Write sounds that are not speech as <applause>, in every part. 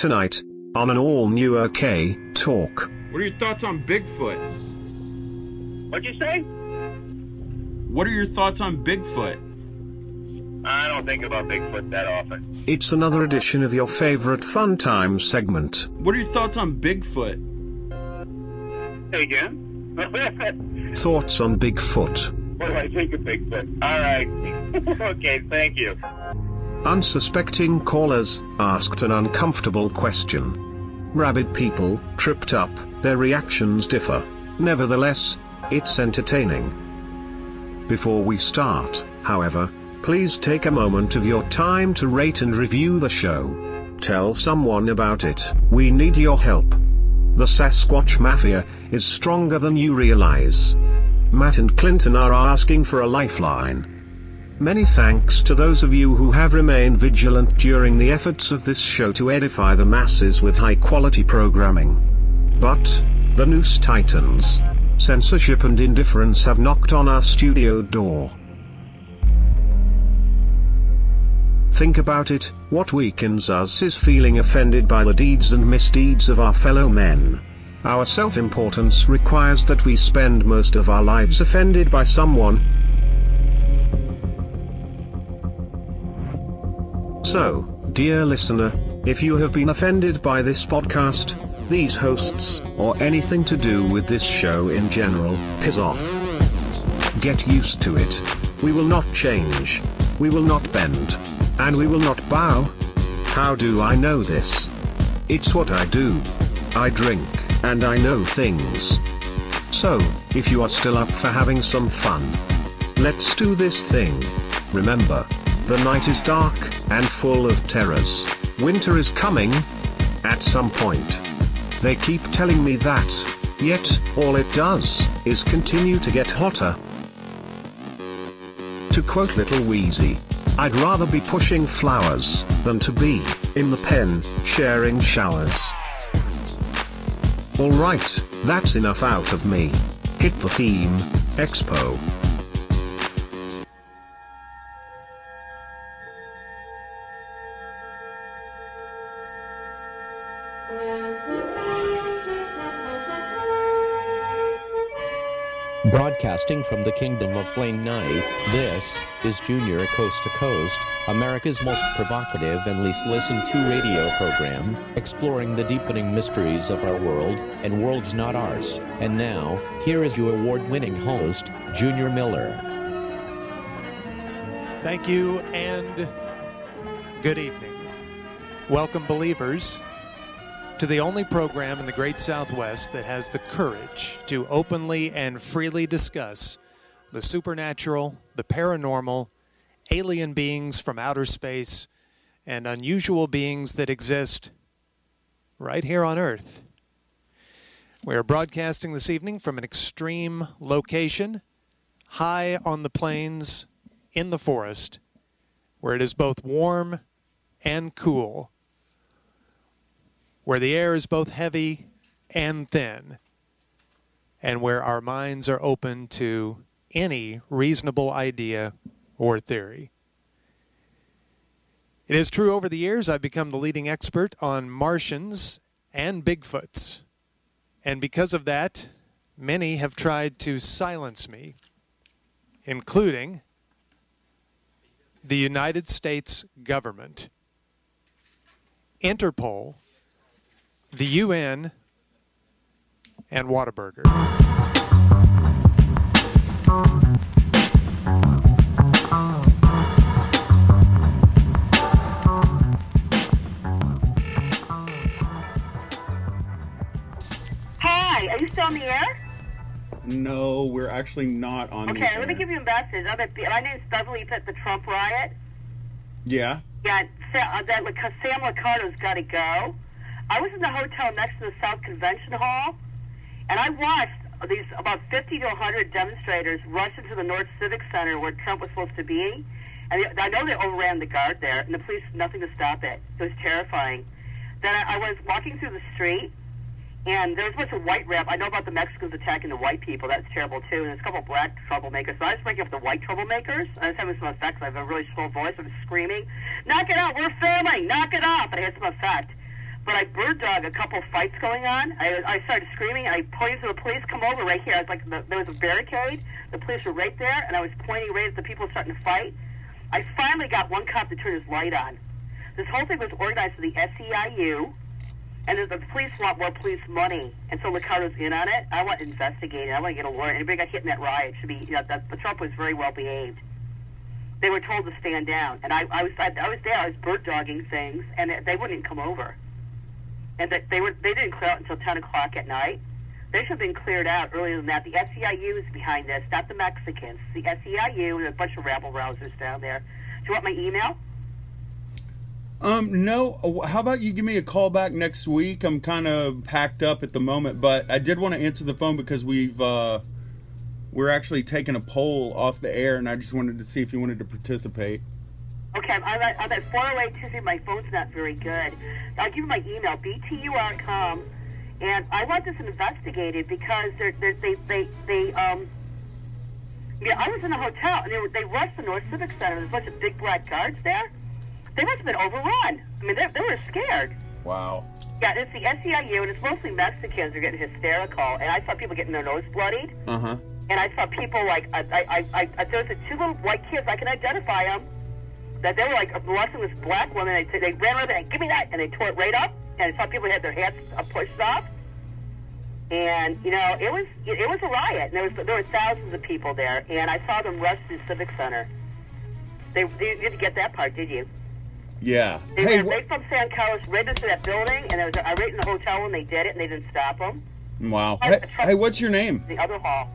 Tonight, on an all new OK Talk. What are your thoughts on Bigfoot? What'd you say? What are your thoughts on Bigfoot? I don't think about Bigfoot that often. It's another edition of your favorite fun time segment. What are your thoughts on Bigfoot? Hey again? <laughs> Thoughts on Bigfoot. what do I think of Bigfoot? All right. <laughs> okay, thank you. Unsuspecting callers asked an uncomfortable question. Rabid people tripped up, their reactions differ. Nevertheless, it's entertaining. Before we start, however, please take a moment of your time to rate and review the show. Tell someone about it, we need your help. The Sasquatch Mafia is stronger than you realize. Matt and Clinton are asking for a lifeline. Many thanks to those of you who have remained vigilant during the efforts of this show to edify the masses with high quality programming. But, the noose tightens. censorship and indifference have knocked on our studio door. Think about it, what weakens us is feeling offended by the deeds and misdeeds of our fellow men. Our self-importance requires that we spend most of our lives offended by someone. So, dear listener, if you have been offended by this podcast, these hosts, or anything to do with this show in general, piss off. Get used to it. We will not change. We will not bend. And we will not bow. How do I know this? It's what I do. I drink, and I know things. So, if you are still up for having some fun, let's do this thing. Remember, the night is dark and full of terrors. Winter is coming at some point. They keep telling me that, yet, all it does is continue to get hotter. To quote Little Weezy, I'd rather be pushing flowers than to be in the pen sharing showers. Alright, that's enough out of me. Hit the theme, Expo. Broadcasting from the kingdom of Blaine Nye, this is Junior Coast to Coast, America's most provocative and least listened to radio program, exploring the deepening mysteries of our world and worlds not ours. And now, here is your award winning host, Junior Miller. Thank you and good evening. Welcome, believers, to the only program in the Great Southwest that has the courage to openly and freely discuss the supernatural, the paranormal, alien beings from outer space, and unusual beings that exist right here on Earth. We are broadcasting this evening from an extreme location, high on the plains, in the forest, where it is both warm and cool where the air is both heavy and thin, and where our minds are open to any reasonable idea or theory. It is true over the years I've become the leading expert on Martians and Bigfoots. And because of that, many have tried to silence me, including the United States government, Interpol, the UN, and Whataburger. Hi, are you still on the air? No, we're actually not on the Okay, let me give you a message. I'm at, my name's Beverly at the Trump riot. Yeah. Yeah, Sa- uh, that Sam Liccardo's got to go. I was in the hotel next to the South Convention Hall, and I watched these about 50 to 100 demonstrators rush into the North Civic Center where Trump was supposed to be. And I know they overran the guard there, and the police nothing to stop it. It was terrifying. Then I, was walking through the street, and there was a bunch of white rap. I know about the Mexicans attacking the white people. That's terrible too. And there's a couple of black troublemakers. So I was breaking up the white troublemakers. I was having some effect. 'cause I have a really slow voice. I was screaming, "Knock it out! We're filming! Knock it off!" And I had some effect. But I bird dog a couple fights going on. I, I started screaming. I pointed to the police. Come over right here. I was like, the, there was a barricade. The police were right there, and I was pointing right at the people starting to fight. I finally got one cop to turn his light on. This whole thing was organized for the SEIU, and the, police want more police money, and so Liccardo's in on it. I want to investigate. I want to get a warrant. Anybody got hit in that riot should be. You know, the, the Trump was very well behaved. They were told to stand down, and I, I was I, I was there. I was bird dogging things, and they wouldn't come over. And they, they were they didn't clear out until 10 o'clock at night. They should have been cleared out earlier than that. The SEIU is behind this, not the Mexicans. The SEIU and a bunch of rabble rousers down there. Do you want my email? Um, no. uh, How about you give me a call back next week? I'm kind of packed up at the moment, but I did want to answer the phone because we've uh, we're actually taking a poll off the air, and I just wanted to see if you wanted to participate. Okay, I'm at, I'm at 408 Tuesday. My phone's not very good. I'll give you my email, btur.com, and I want this investigated because they're, they're, they they they um. Yeah, I was in a hotel and they were, they rushed the North Civic Center. There's a bunch of big black guards there. They must have been overrun. I mean, they, they were scared. Wow. Yeah, it's the SEIU, and it's mostly Mexicans are getting hysterical. And I saw people getting their nose bloodied. Uh huh. And I saw people like I, I, I, I there was two little white kids. I can identify them. That they were like molesting this black woman. They, they ran over there and give me that, and they tore it right up. And I saw people had their hats uh, pushed off. And you know, it was it, it was a riot. And there was there were thousands of people there, and I saw them rush to the Civic Center. They, they you didn't get that part, did you? Yeah. They Hey. wh- right from San Carlos right into that building, and there was a, I right in the hotel when they did it, and they didn't stop them. wow. Hey, hey, what's your name? The other hall,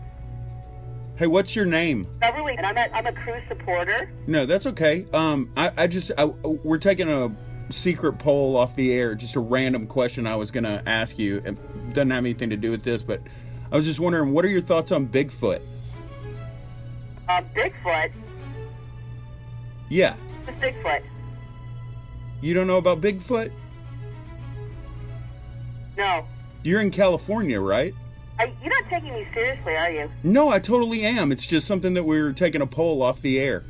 Hey, what's your name? Beverly, and I'm a, I'm a crew supporter. No, that's okay. Um, I, I just I, we're taking a secret poll off the air. Just a random question I was gonna ask you. It doesn't have anything to do with this, but I was just wondering, what are your thoughts on Bigfoot? Uh, Bigfoot, Yeah, who's Bigfoot? you don't know about Bigfoot? No, You're in California, right? You're not taking me seriously, are you? No, I totally am. It's just something that we are taking a poll off the air.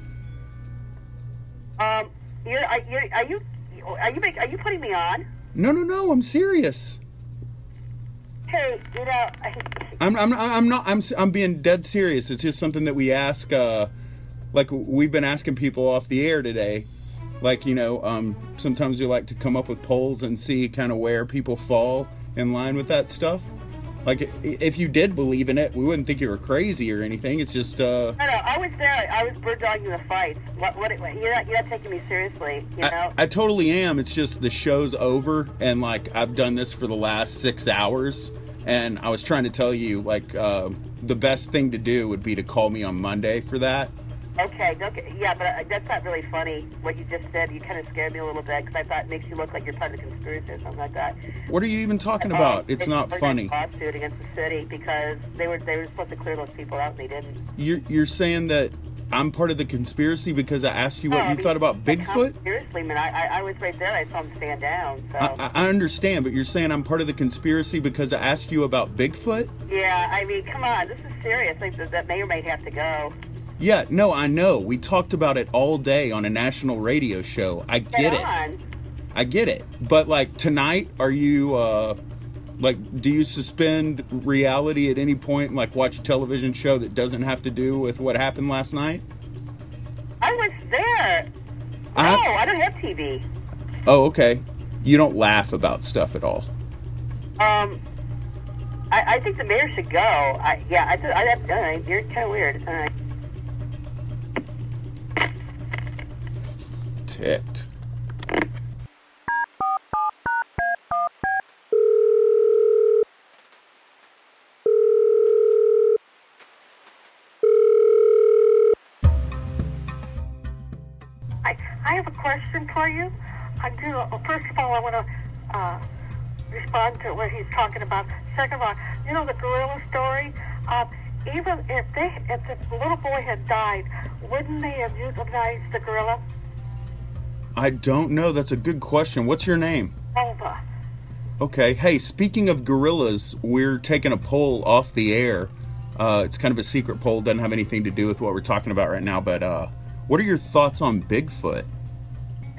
Um, you're, are, you're, are you are you make, are you putting me on? No, no, no. I'm serious. Hey, you know, I, I'm, I'm, I'm not. I'm, I'm being dead serious. It's just something that we ask. Uh, like we've been asking people off the air today. Like you know, um, sometimes we like to come up with polls and see kind of where people fall in line with that stuff. Like if you did believe in it, we wouldn't think you were crazy or anything. It's just. Uh, no, no, I was there. I was bird dogging the fights. What, what, you're not, you're not taking me seriously, you know? I, I totally am. It's just the show's over, and like I've done this for the last six hours, and I was trying to tell you like uh, the best thing to do would be to call me on Monday for that. Okay, okay, yeah, but uh, that's not really funny. What you just said, you kind of scared me a little bit because I thought it makes you look like you're part of the conspiracy or something like that. What are you even talking Um, about? It's not funny. Lawsuit against the city because they were they were supposed to clear those people out and they didn't. You're you're saying that I'm part of the conspiracy because I asked you what No, I you mean, thought about Bigfoot. Seriously, man, I, I I was right there. I saw him stand down. So I, I- understand, but you're saying I'm part of the conspiracy because I asked you about Bigfoot. yeah, I mean, come on, this is serious. Like, that- that may or may have to go. Yeah, no, I know. We talked about it all day on a national radio show. I get it. on. I get it. But like tonight, are you uh like do you suspend reality at any point and like watch a television show that doesn't have to do with what happened last night? I was there. No, I- I don't have TV. Oh, okay. You don't laugh about stuff at all. Um, I, I think the mayor should go. I, yeah, I, I, I, right, you're kind of weird. protect. I, I have a question for you. I do. First of all, I want to uh, respond to what he's talking about. Second of all, you know the gorilla story. Um, even if they, if the little boy had died, wouldn't they have euthanized the gorilla? I don't know. That's a good question. What's your name? Nova. Okay. Hey, speaking of gorillas, we're taking a poll off the air. Uh, it's kind of a secret poll. Doesn't have anything to do with what we're talking about right now. But uh, what are your thoughts on Bigfoot?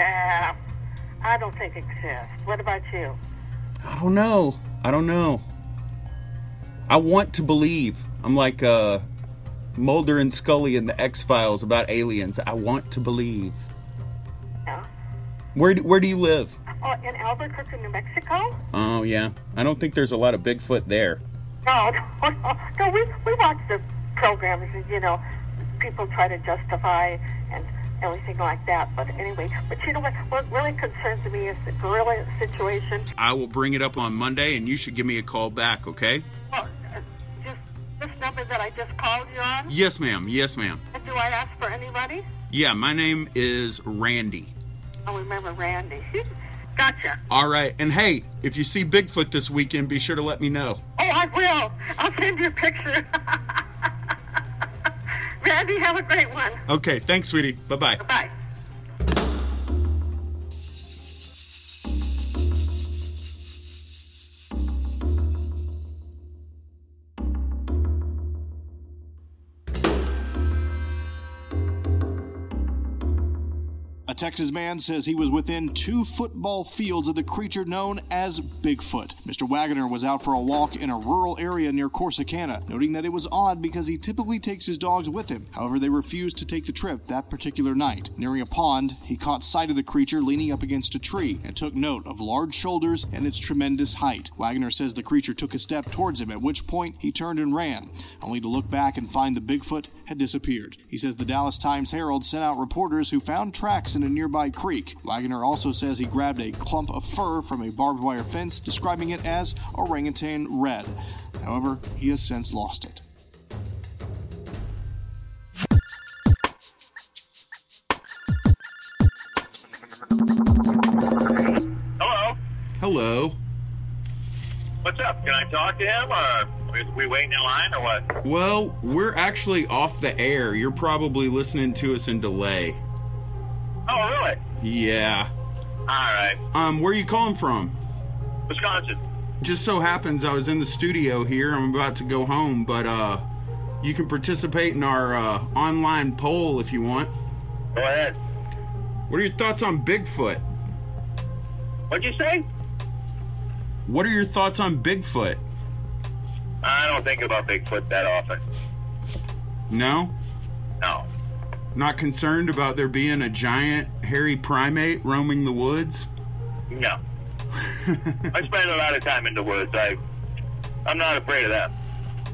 Uh, I don't think it exists. What about you? I don't know. I don't know. I want to believe. I'm like uh, Mulder and Scully in the X Files about aliens. I want to believe. Yeah. Where do, where do you live? Oh, in Albuquerque, New Mexico? Oh yeah. I don't think there's a lot of Bigfoot there. No, no, <laughs> no. no we, we watch the programs, and, you know, people try to justify and everything like that. But anyway, but you know what? What really concerns me is the gorilla situation. I will bring it up on Monday, and you should give me a call back. Okay? Oh, uh, just this number that I just called you on? Yes, ma'am. Yes, ma'am. And do I ask for anybody? Yeah, my name is Randy. I remember Randy. <laughs> gotcha. All right. And hey, if you see Bigfoot this weekend, be sure to let me know. Oh, I will. I'll send you a picture. <laughs> Randy, have a great one. Okay. Thanks, sweetie. Bye bye. Bye bye. Texas man says he was within two football fields of the creature known as Bigfoot. Mr. Wagoner was out for a walk in a rural area near Corsicana, noting that it was odd because he typically takes his dogs with him. However, they refused to take the trip that particular night. Nearing a pond, he caught sight of the creature leaning up against a tree and took note of large shoulders and its tremendous height. Wagoner says the creature took a step towards him, at which point he turned and ran, only to look back and find the Bigfoot had disappeared. He says the Dallas Times Herald sent out reporters who found tracks in a nearby creek. Wagoner also says he grabbed a clump of fur from a barbed wire fence, describing it as orangutan red. However, he has since lost it. Hello. Hello. What's up? Can I talk to him, or we, we waiting in line, or what? Well, we're actually off the air. You're probably listening to us in delay. Oh, really? Yeah. All right. Um, where are you calling from? Wisconsin. Just so happens I was in the studio here. I'm about to go home, but uh, you can participate in our uh, online poll if you want. Go ahead. What are your thoughts on Bigfoot? What'd you say? What are your thoughts on Bigfoot? I don't think about Bigfoot that often. No? No. Not concerned about there being a giant hairy primate roaming the woods? No. <laughs> I spend a lot of time in the woods. I, I'm not afraid of that.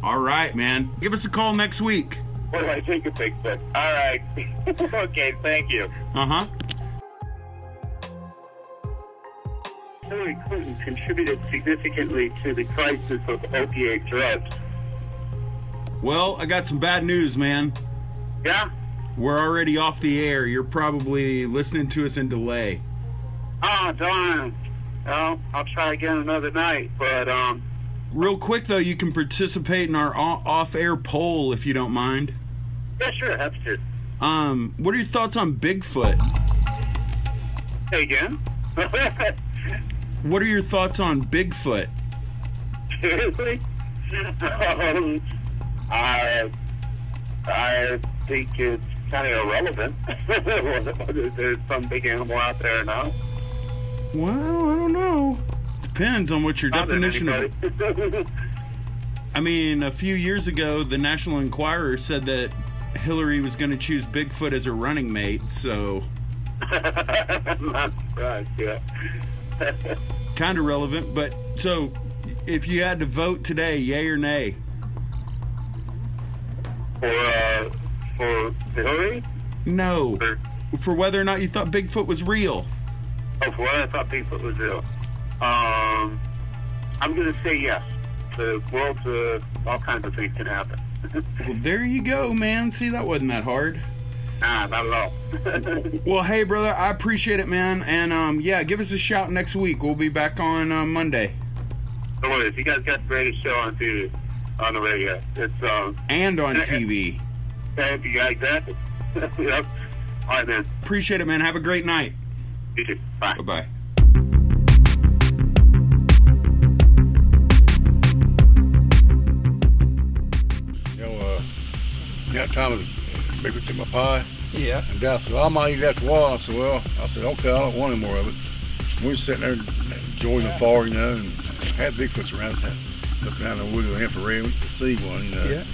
All right, man. Give us a call next week. What do I think of Bigfoot? All right. <laughs> okay, thank you. Uh huh. Hillary Clinton contributed significantly to the crisis of opiate drugs. Well, I got some bad news, man. Yeah? We're already off the air. You're probably listening to us in delay. Oh, darn. Well, I'll try again another night, but, um, Real quick, though, you can participate in our off air poll if you don't mind. yeah, sure, have to. Um, what are your thoughts on Bigfoot? Say again? <laughs> What are your thoughts on Bigfoot? Seriously? Um, I, I think it's kind of irrelevant <laughs> whether there's some big animal out there or not. Well, I don't know. Depends on what your Not definition of. <laughs> I mean, a few years ago, the National Enquirer said that Hillary was going to choose Bigfoot as her running mate, so <laughs> not surprised, yeah. <laughs> kind of relevant. But so, if you had to vote today, yay or nay? for, uh, for Hillary? No. Or, For whether or not you thought Bigfoot was real. oh, for what I thought Bigfoot was real. Um, I'm going to say yes. The world, uh, all kinds of things can happen. <laughs> Well, there you go, man. See, that wasn't that hard. Nah, not at all. <laughs> Well, hey, brother, I appreciate it, man. And um, yeah, give us a shout next week. We'll be back on uh, Monday no worries. You guys got the greatest show on TV, on the radio. It's um and on TV. Thank you. Yeah, <laughs> exactly. yep. All right, man. Appreciate it, man. Have a great night. You too. Bye. Bye bye. You know, uh, that time to make it to my pie. Yeah. And Dad said, I might eat that tomorrow. I said, well, I said, okay, I don't want any more of it. We were sitting there enjoying the far, you know, and had Bigfoots around town. Looking out in the woods with infrared, we could see one, you know. Yeah.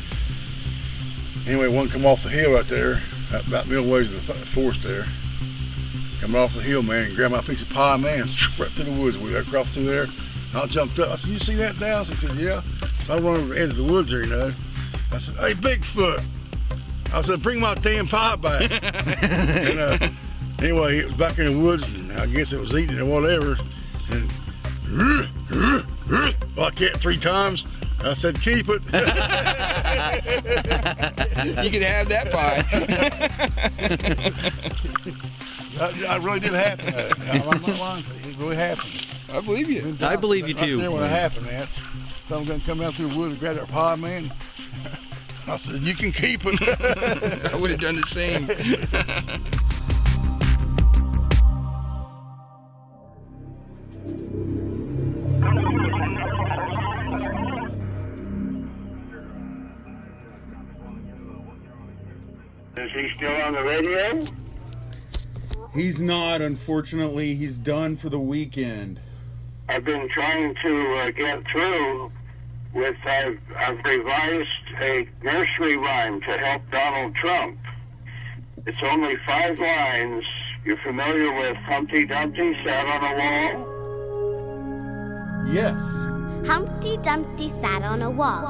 Anyway, one come off the hill right there, about middle ways of the forest there. Coming off the hill, man, and grabbed my piece of pie, man, <laughs> right through the woods. We got across through there. I jumped up. I said, you see that, Dallas? He said, yeah. So I run over the edge of the woods there, you know. I said, hey, Bigfoot. I said, bring my damn pie back. <laughs> and uh, anyway, it was back in the woods, and I guess it was eating or whatever. And like that three times. I said, keep it. <laughs> you can have that pie. <laughs> I, I really did happen. I'm not lying. It really happened. I believe you. I believe you Right too. there when it happened, man. Someone gonna come out through the woods and grab that pie, man. I said, you can keep it. <laughs> I would have done the same. Is he still on the radio? He's not, unfortunately. He's done for the weekend. I've been trying to uh, get through with, I've, I've revised a nursery rhyme to help Donald Trump. It's only five lines. You're familiar with Humpty Dumpty sat on a wall? Yes. Humpty Dumpty sat on a wall.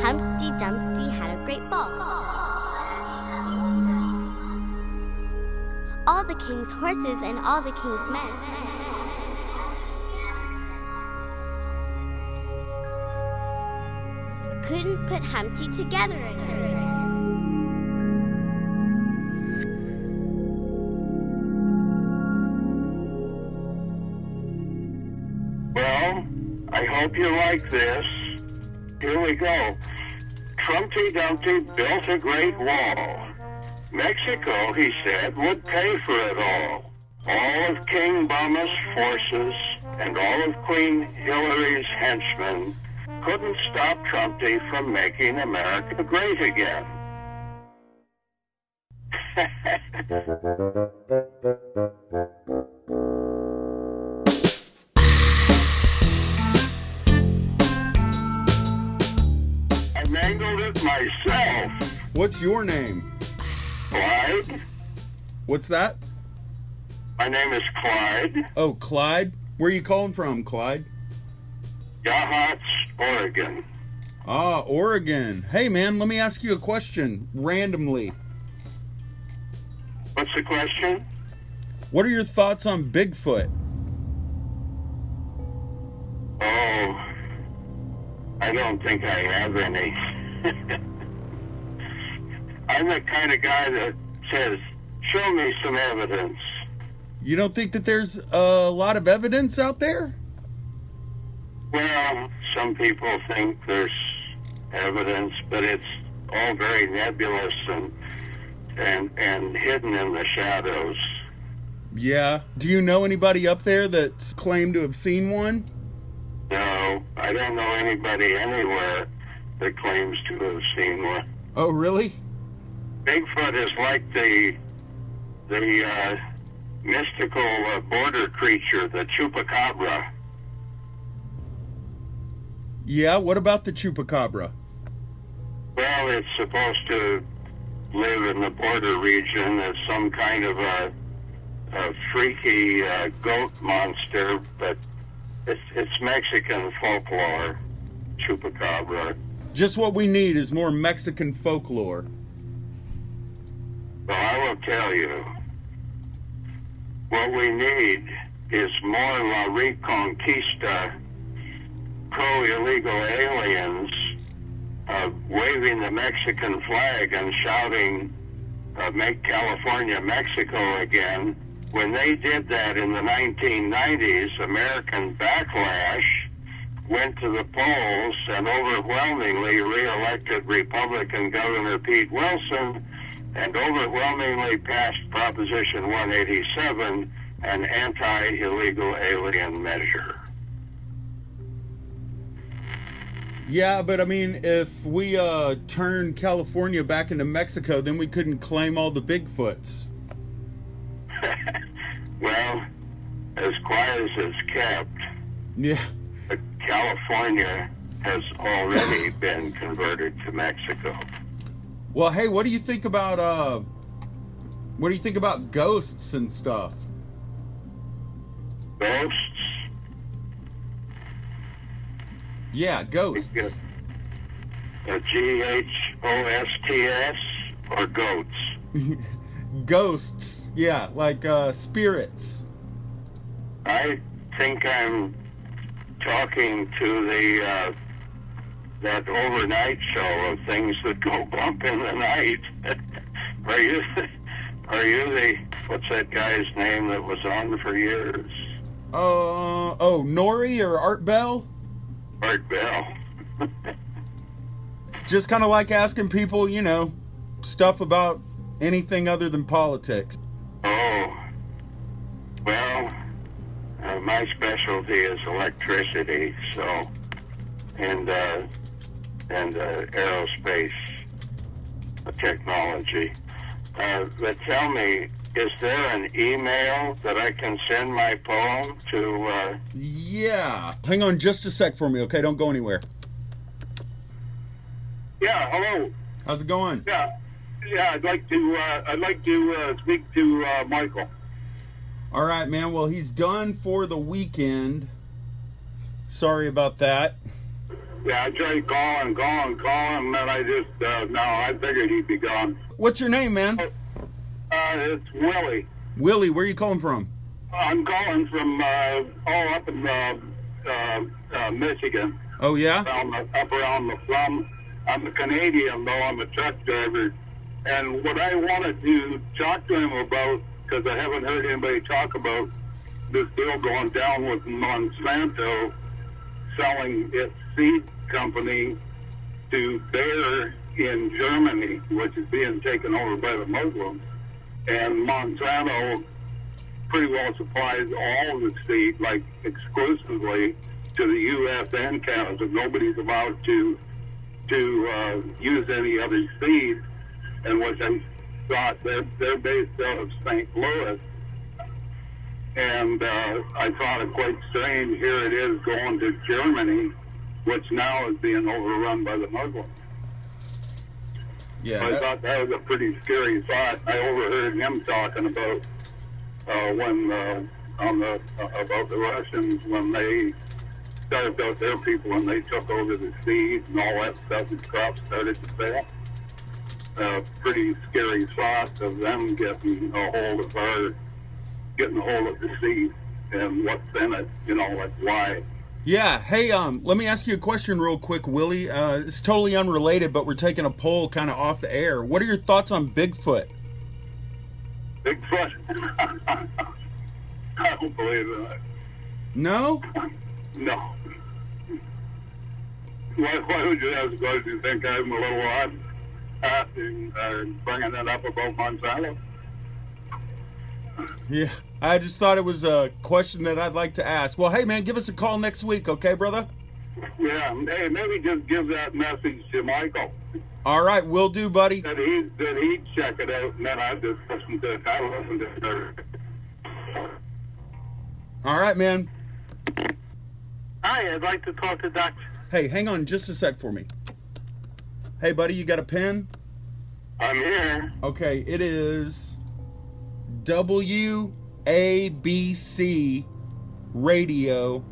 Humpty Dumpty had a great ball. All the king's horses and all the king's men. Couldn't put Humpty together again. Well, I hope you like this. Here we go. Trumpty Dumpty built a great wall. Mexico, he said, would pay for it all. All of King Bumma's forces and all of Queen Hillary's henchmen couldn't stop Trumpty from making America great again. <laughs> I mangled it myself. What's your name? Clyde? What's that? My name is Clyde. Oh, Clyde. Where are you calling from, Clyde? Yachats, Oregon. Ah, Oregon. Hey, man, let me ask you a question randomly. What's the question? What are your thoughts on Bigfoot? Oh, I don't think I have any. <laughs> I'm the kind of guy that says, show me some evidence. You don't think that there's a lot of evidence out there? Well, some people think there's evidence, but it's all very nebulous and and and hidden in the shadows. Yeah. Do you know anybody up there that's claimed to have seen one? No, I don't know anybody anywhere that claims to have seen one. Oh, really? Bigfoot is like the the uh, mystical uh, border creature, the chupacabra. Yeah, what about the chupacabra? Well, it's supposed to live in the border region as some kind of a, a freaky uh, goat monster, but it's, it's Mexican folklore, chupacabra. Just what we need is more Mexican folklore. Well, I will tell you, what we need is more La Reconquista pro-illegal aliens uh, waving the Mexican flag and shouting, uh, "Make California Mexico again." When they did that in the 1990s, American backlash went to the polls and overwhelmingly reelected Republican Governor Pete Wilson and overwhelmingly passed Proposition 187, an anti-illegal alien measure. Yeah, but I mean, if we uh, turn California back into Mexico, then we couldn't claim all the Bigfoots. <laughs> Well, as quiet as it's kept, Yeah. California has already <laughs> been converted to Mexico. Well, hey, what do you think about uh, what do you think about ghosts and stuff? Ghosts? Yeah, ghosts. A G-H-O-S-T-S or goats? <laughs> Ghosts. Yeah, like uh, spirits. I think I'm talking to the uh, that overnight show of things that go <laughs> bump in the night. <laughs> are you are you the what's that guy's name that was on for years? Uh oh, Noory or Art Bell? Art Bell. <laughs> Just kind of like asking people, you know, stuff about anything other than politics. Oh, well, uh, my specialty is electricity, so and uh, and uh, aerospace technology. Uh, but tell me, is there an email that I can send my poem to? Uh, Yeah. Hang on just a sec for me, okay? Don't go anywhere. Yeah, hello. How's it going? Yeah, yeah. I'd like to. Uh, I'd like to uh, speak to uh, Michael. All right, man. Well, he's done for the weekend. Sorry about that. Yeah, I tried calling, calling, calling, and then I just uh, no. I figured he'd be gone. What's your name, man? Uh, it's Willie. Willie, where are you calling from? I'm calling from uh, all up in uh, uh, uh, Michigan. Oh, yeah? Around the, up around the plum. I'm a Canadian, though. I'm a truck driver. And what I wanted to talk to him about, because I haven't heard anybody talk about this deal going down with Monsanto selling its seed company to Bayer in Germany, which is being taken over by the Muslims. And Monsanto pretty well supplies all the seed, like exclusively to the U.S. and Canada. Nobody's allowed to to uh, use any other seed, and which I thought they're they're based out of St. Louis. And uh, I thought it quite strange. Here it is going to Germany, which now is being overrun by the Muslims. Yeah. I that- thought that was a pretty scary thought. I overheard him talking about uh, when uh, on the uh, about the Russians when they starved out their people and they took over the seeds and all that stuff and crops started to fail. Uh, pretty scary thought of them getting a hold of our getting a hold of the seed and what's in it. You know, like why. Yeah. Hey, um, let me ask you a question real quick, Willie. Uh, it's totally unrelated, but we're taking a poll kind of off the air. What are your thoughts on Bigfoot? Bigfoot. <laughs> I don't believe that. No? No. Why, why would you ask do you think I'm a little odd asking, uh, bringing it up about Monsanto? Yeah. I just thought it was a question that I'd like to ask. Well, hey, man, give us a call next week, okay, brother? Yeah, hey, maybe just give that message to Michael. All right, we'll do, buddy. That he that he'd check it out, and then I just listen to I listen to it. All right, man. Hi, I'd like to talk to Doc. Hey, hang on just a sec for me. Hey, buddy, you got a pen? I'm here. Okay, it is WABC radio.com.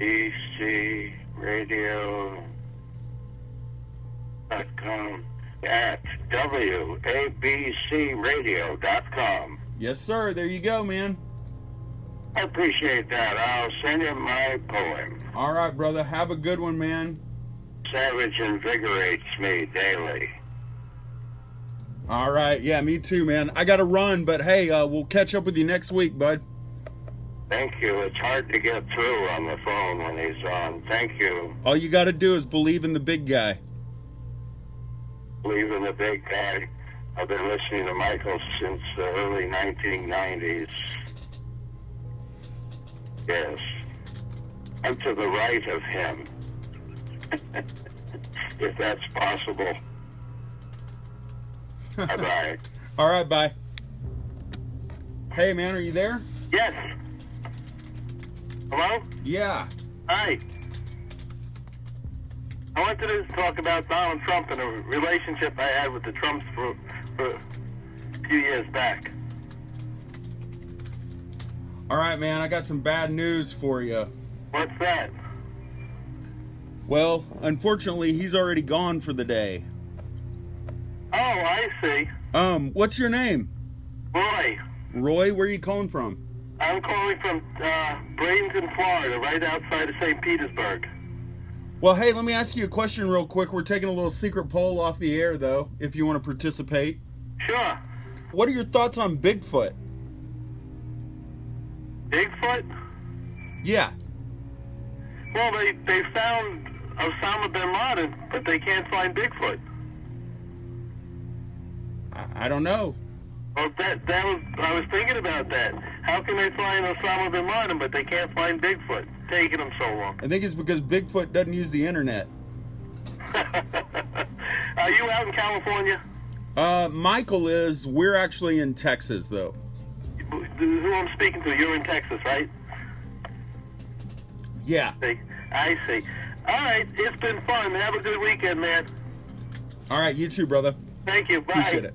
EC Radio dot com at WABCRadio.com. Yes, sir. There you go, man. I appreciate that. I'll send you my poem. All right, brother. Have a good one, man. Savage invigorates me daily. All right. Yeah, me too, man. I got to run, but hey, uh, we'll catch up with you next week, bud. Thank you. It's hard to get through on the phone when he's on. Thank you. All you got to do is believe in the big guy. Believe in the big guy. I've been listening to Michael since the early 1990s. Yes. I'm to the right of him. <laughs> if that's possible. Bye <laughs> bye. All right, bye. Hey, man, are you there? Yes. Hello? Yeah. Hi. I wanted to talk about Donald Trump and a relationship I had with the Trumps for, for a few years back. All right, man, I got some bad news for you. What's that? Well, unfortunately, he's already gone for the day. Oh, I see. Um, what's your name? Roy. Roy, where are you calling from? I'm calling from uh, Bradenton, Florida, right outside of St. Petersburg. Well, hey, let me ask you a question real quick. We're taking a little secret poll off the air, though, if you want to participate. Sure. What are your thoughts on Bigfoot? Bigfoot? Yeah. Well, they, they found Osama bin Laden, but they can't find Bigfoot. I, I don't know. Well, that that was I was thinking about that. How can they find Osama bin Laden, but they can't find Bigfoot? Taking them so long. I think it's because Bigfoot doesn't use the internet. <laughs> Are you out in California? Uh, Michael is. We're actually in Texas, though. Who I'm speaking to? You're in Texas, right? Yeah. See, I see. All right, it's been fun. Have a good weekend, man. All right, you too, brother. Thank you. Bye. Appreciate it.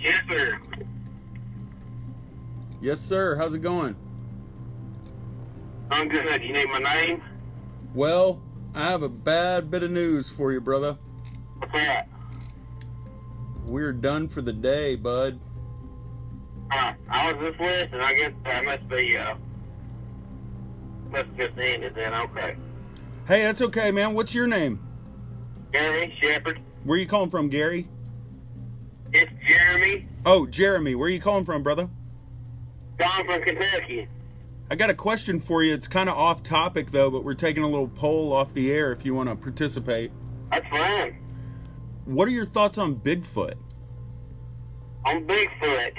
Yes, sir. Yes, sir. How's it going? I'm good. You need my name? Well, I have a bad bit of news for you, brother. What's that? We're done for the day, bud. Huh. I was just listening. I guess I must be, uh, must have just ended then. Okay. Hey, that's okay, man. What's your name? Gary Shepard. Where you calling from, Gary? It's Jeremy. Oh, Jeremy. Where are you calling from, brother? From Kentucky. I got a question for you. It's kind of off topic, though, but we're taking a little poll off the air if you want to participate. That's fine. What are your thoughts on Bigfoot? On Bigfoot.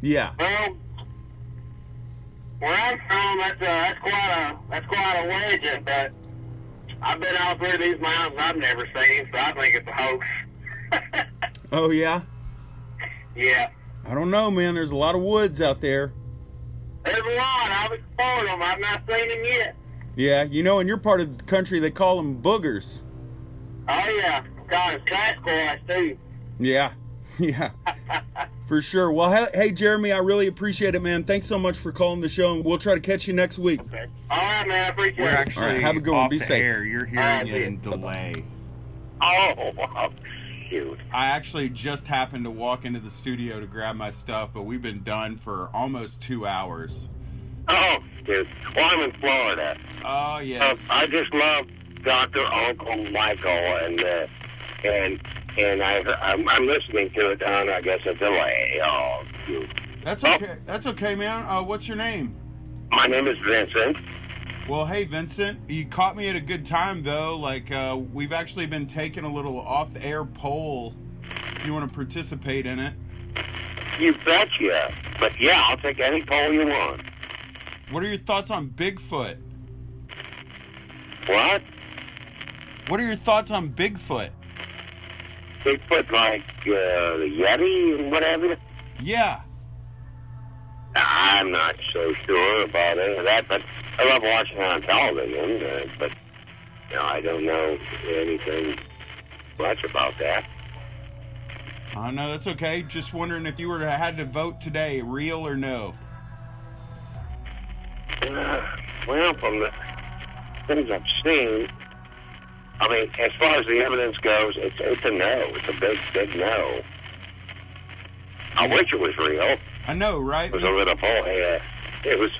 Yeah. Well, where I'm from, that's, uh, that's quite a that's quite a legend, but I've been out through these mountains I've never seen, so I think it's a hoax. <laughs> Oh, yeah? Yeah. I don't know, man. There's a lot of woods out there. There's a lot. I've explored them. I've not seen them yet. Yeah, you know, in your part of the country, they call them boogers. Oh, yeah. God, it's Sasquatch, too. Yeah, <laughs> yeah, <laughs> for sure. Well, hey, hey, Jeremy, I really appreciate it, man. Thanks so much for calling the show, and we'll try to catch you next week. Okay. All right, man. I appreciate We're it. actually All right, have a good one. Be the safe. air. You're hearing All right, it in ya. delay. Oh, Shoot. I actually just happened to walk into the studio to grab my stuff, but we've been done for almost two hours. Oh, dude. Well, I'm in Florida. Oh, yes. Uh, I just love Dr. Uncle Michael, and uh, and and I I'm, I'm listening to it on I guess a delay. Oh, shoot. That's okay. That's okay, man. Uh, what's your name? My name is Vincent. Well, hey, Vincent, you caught me at a good time, though. Like, uh, we've actually been taking a little off-the-air poll. If you want to participate in it. You betcha. But yeah, I'll take any poll you want. What are your thoughts on Bigfoot? What? What are your thoughts on Bigfoot? Bigfoot like uh, the Yeti and whatever. Yeah. I'm not so sure about any of that, but I love watching it on television. Uh, but you know, I don't know anything much about that. I uh, no, that's okay. Just wondering if you were to had to vote today, real or no. Uh, well, from the things I've seen, I mean, as far as the evidence goes, it's it's a no. It's a big, big no. I wish it was real. I know, right? It was a little hole here. It was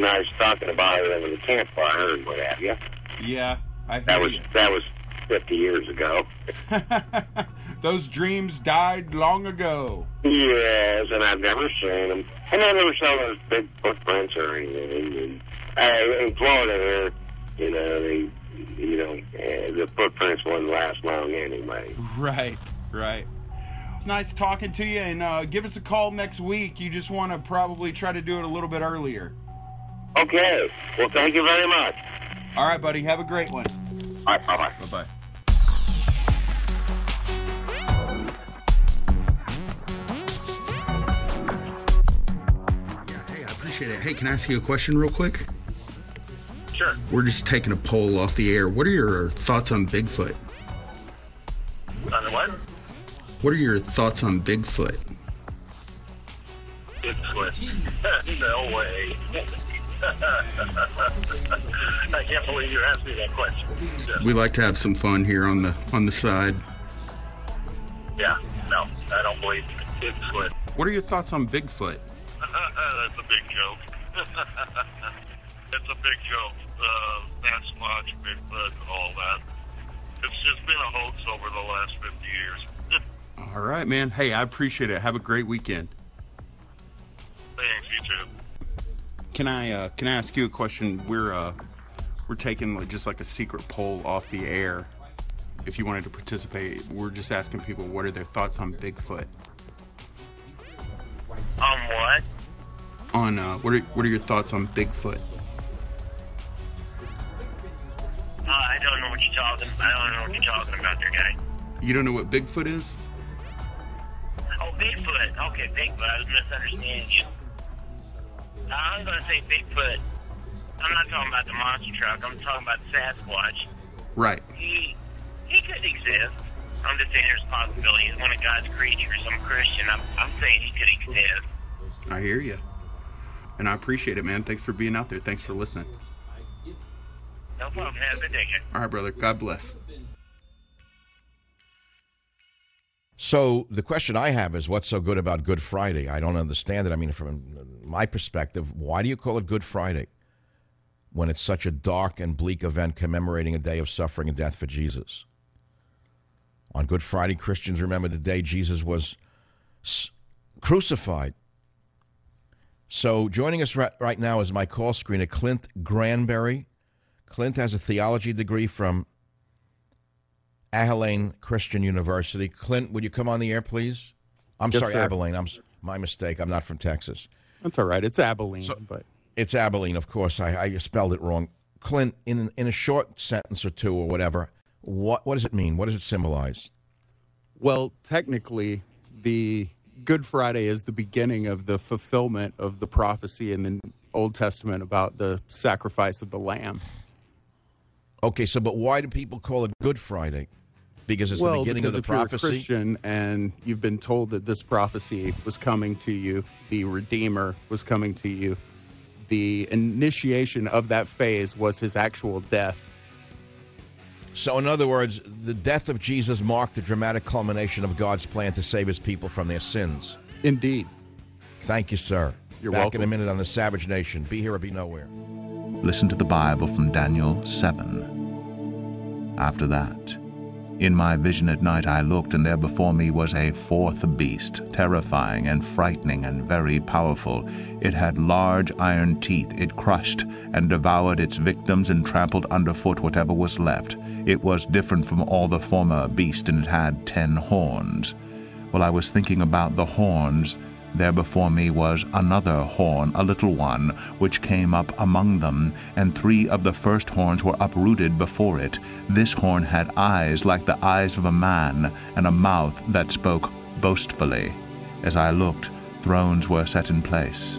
nice talking about it over the campfire and what have you. Yeah, I That was you. that was 50 years ago. <laughs> Those dreams died long ago. Yes, and I've never seen them. And I never saw those big footprints or anything. And, uh, in Florida, you know, they, you know, uh, the footprints wouldn't last long anyway. Right, right. It's nice talking to you, and uh, give us a call next week. You just want to probably try to do it a little bit earlier. Okay. Well, thank you very much. All right, buddy. Have a great one. All right, bye bye. Bye bye. Yeah, hey, I appreciate it. Hey, can I ask you a question real quick? Sure. We're just taking a poll off the air. What are your thoughts on Bigfoot? On what? What are your thoughts on Bigfoot? Bigfoot. <laughs> no way. <laughs> I can't believe you asked me that question. We like to have some fun here on the on the side. Yeah, no, I don't believe Bigfoot. What are your thoughts on Bigfoot? <laughs> That's a big joke. <laughs> It's a big joke. Uh, Sasquatch, Bigfoot, all that. It's just been a hoax over the last 50 years. All right, man. Hey, I appreciate it. Have a great weekend. Can I uh, can I ask you a question? We're uh, we're taking like, just like a secret poll off the air. If you wanted to participate, we're just asking people what are their thoughts on Bigfoot. On what? On uh, what are what are your thoughts on Bigfoot? Uh, I don't know what you're talking I don't know what you're talking about there, guy. You don't know what Bigfoot is? Oh, Bigfoot. Okay, Bigfoot. I was misunderstanding you. I'm going to say Bigfoot. I'm not talking about the monster truck. I'm talking about Sasquatch. Right. He he could exist. I'm just saying there's possibility. He's one of God's creatures. I'm Christian. I'm, I'm saying he could exist. I hear you, and I appreciate it, man. Thanks for being out there. Thanks for listening. No problem. Have a good day. All right, brother. God bless. So the question I have is, what's so good about Good Friday? I don't understand it. I mean, from my perspective, why do you call it Good Friday when it's such a dark and bleak event commemorating a day of suffering and death for Jesus? On Good Friday, Christians remember the day Jesus was crucified. So joining us right, right now is my call screener, Clint Granberry. Clint has a theology degree from Abilene Christian University. Clint, would you come on the air, please? I'm Yes, sorry, sir. Abilene. I'm my mistake. I'm not from Texas. That's all right. It's Abilene, but It's Abilene, of course. I, I spelled it wrong. Clint, in in a short sentence or two or whatever, what what does it mean? What does it symbolize? Well, technically, the Good Friday is the beginning of the fulfillment of the prophecy in the Old Testament about the sacrifice of the lamb. Okay, so but why do people call it Good Friday? Because it's well, the beginning because of the if prophecy. you're a Christian and you've been told that this prophecy was coming to you, the Redeemer was coming to you, the initiation of that phase was his actual death. So, in other words, the death of Jesus marked the dramatic culmination of God's plan to save his people from their sins. Indeed. Thank you, sir. You're Back welcome. in a minute on the Savage Nation. Be here or be nowhere. Listen to the Bible from Daniel 7. After that, in my vision at night I looked, and there before me was a fourth beast, terrifying and frightening and very powerful. It had large iron teeth. It crushed and devoured its victims and trampled underfoot whatever was left. It was different from all the former beasts, and it had ten horns. While I was thinking about the horns, there before me was another horn, a little one, which came up among them, and three of the first horns were uprooted before it. This horn had eyes like the eyes of a man, and a mouth that spoke boastfully. As I looked, thrones were set in place,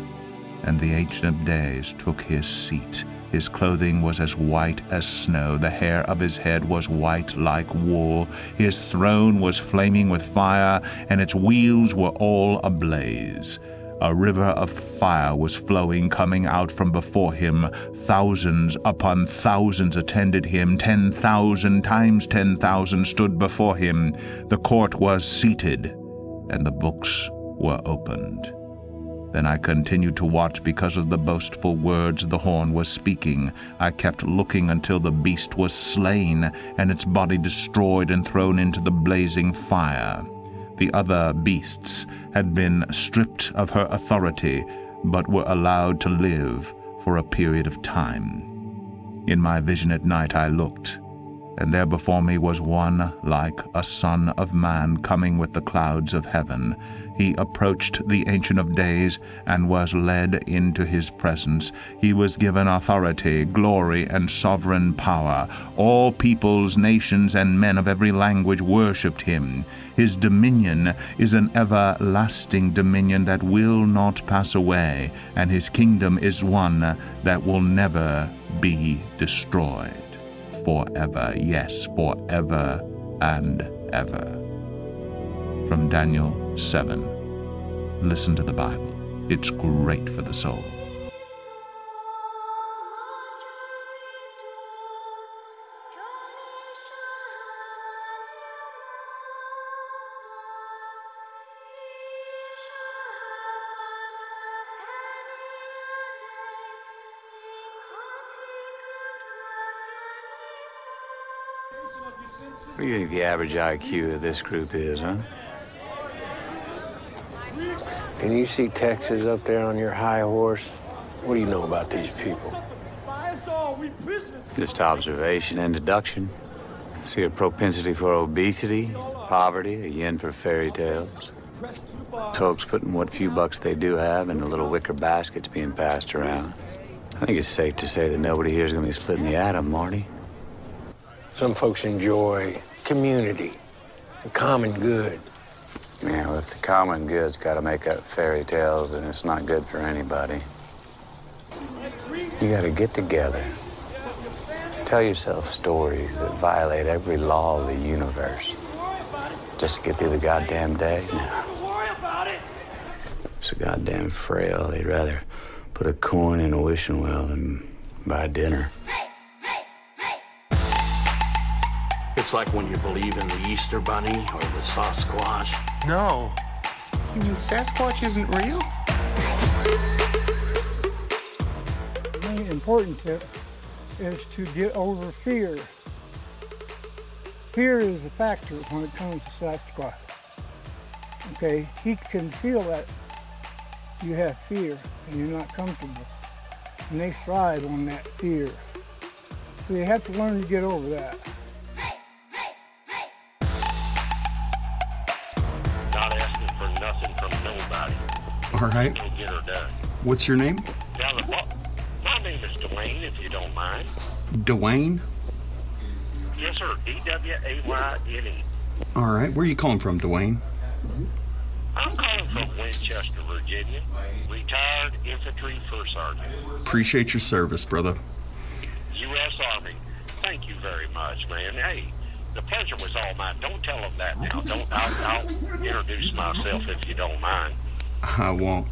and the Ancient of Days took his seat. His clothing was as white as snow, the hair of his head was white like wool. His throne was flaming with fire, and its wheels were all ablaze. A river of fire was flowing, coming out from before him. Thousands upon thousands attended him. Ten thousand times ten thousand stood before him. The court was seated, and the books were opened. Then I continued to watch because of the boastful words the horn was speaking. I kept looking until the beast was slain, and its body destroyed and thrown into the blazing fire. The other beasts had been stripped of her authority, but were allowed to live for a period of time. In my vision at night I looked, and there before me was one like a son of man coming with the clouds of heaven. He approached the Ancient of Days and was led into his presence. He was given authority, glory, and sovereign power. All peoples, nations, and men of every language worshipped him. His dominion is an everlasting dominion that will not pass away, and his kingdom is one that will never be destroyed. Forever, yes, forever and ever. From Daniel 7. Listen to the Bible. It's great for the soul. What do you think the average IQ of this group is, huh? Can you see Texas up there on your high horse? What do you know about these people? Just observation and deduction. See a propensity for obesity, poverty, a yen for fairy tales. Folks putting what few bucks they do have in into little wicker baskets being passed around. I think it's safe to say that nobody here is going to be splitting the atom, Marty. Some folks enjoy community, the common good. Yeah, if the common good's got to make up fairy tales, then it's not good for anybody. You got to get together. Tell yourself stories that violate every law of the universe. Just to get through the goddamn day? No. So goddamn frail, they'd rather put a coin in a wishing well than buy dinner. It's like when you believe in the Easter Bunny or the Sasquatch. No. You mean Sasquatch isn't real? The main important tip is to get over fear. Fear is a factor when it comes to Sasquatch. Okay, he can feel that you have fear and you're not comfortable. And they thrive on that fear. So you have to learn to get over that. All right. Get her done. What's your name? Now, well, my name is Dwayne, if you don't mind. Dwayne. Yes, sir. D W A Y N E. All right. Where are you calling from, Dwayne? I'm calling from Winchester, Virginia. Retired infantry first sergeant, Appreciate your service, brother. U.S. Army. Thank you very much, man. Hey, the pleasure was all mine. Don't tell them that now. Don't. I'll, I'll introduce myself if you don't mind. I won't.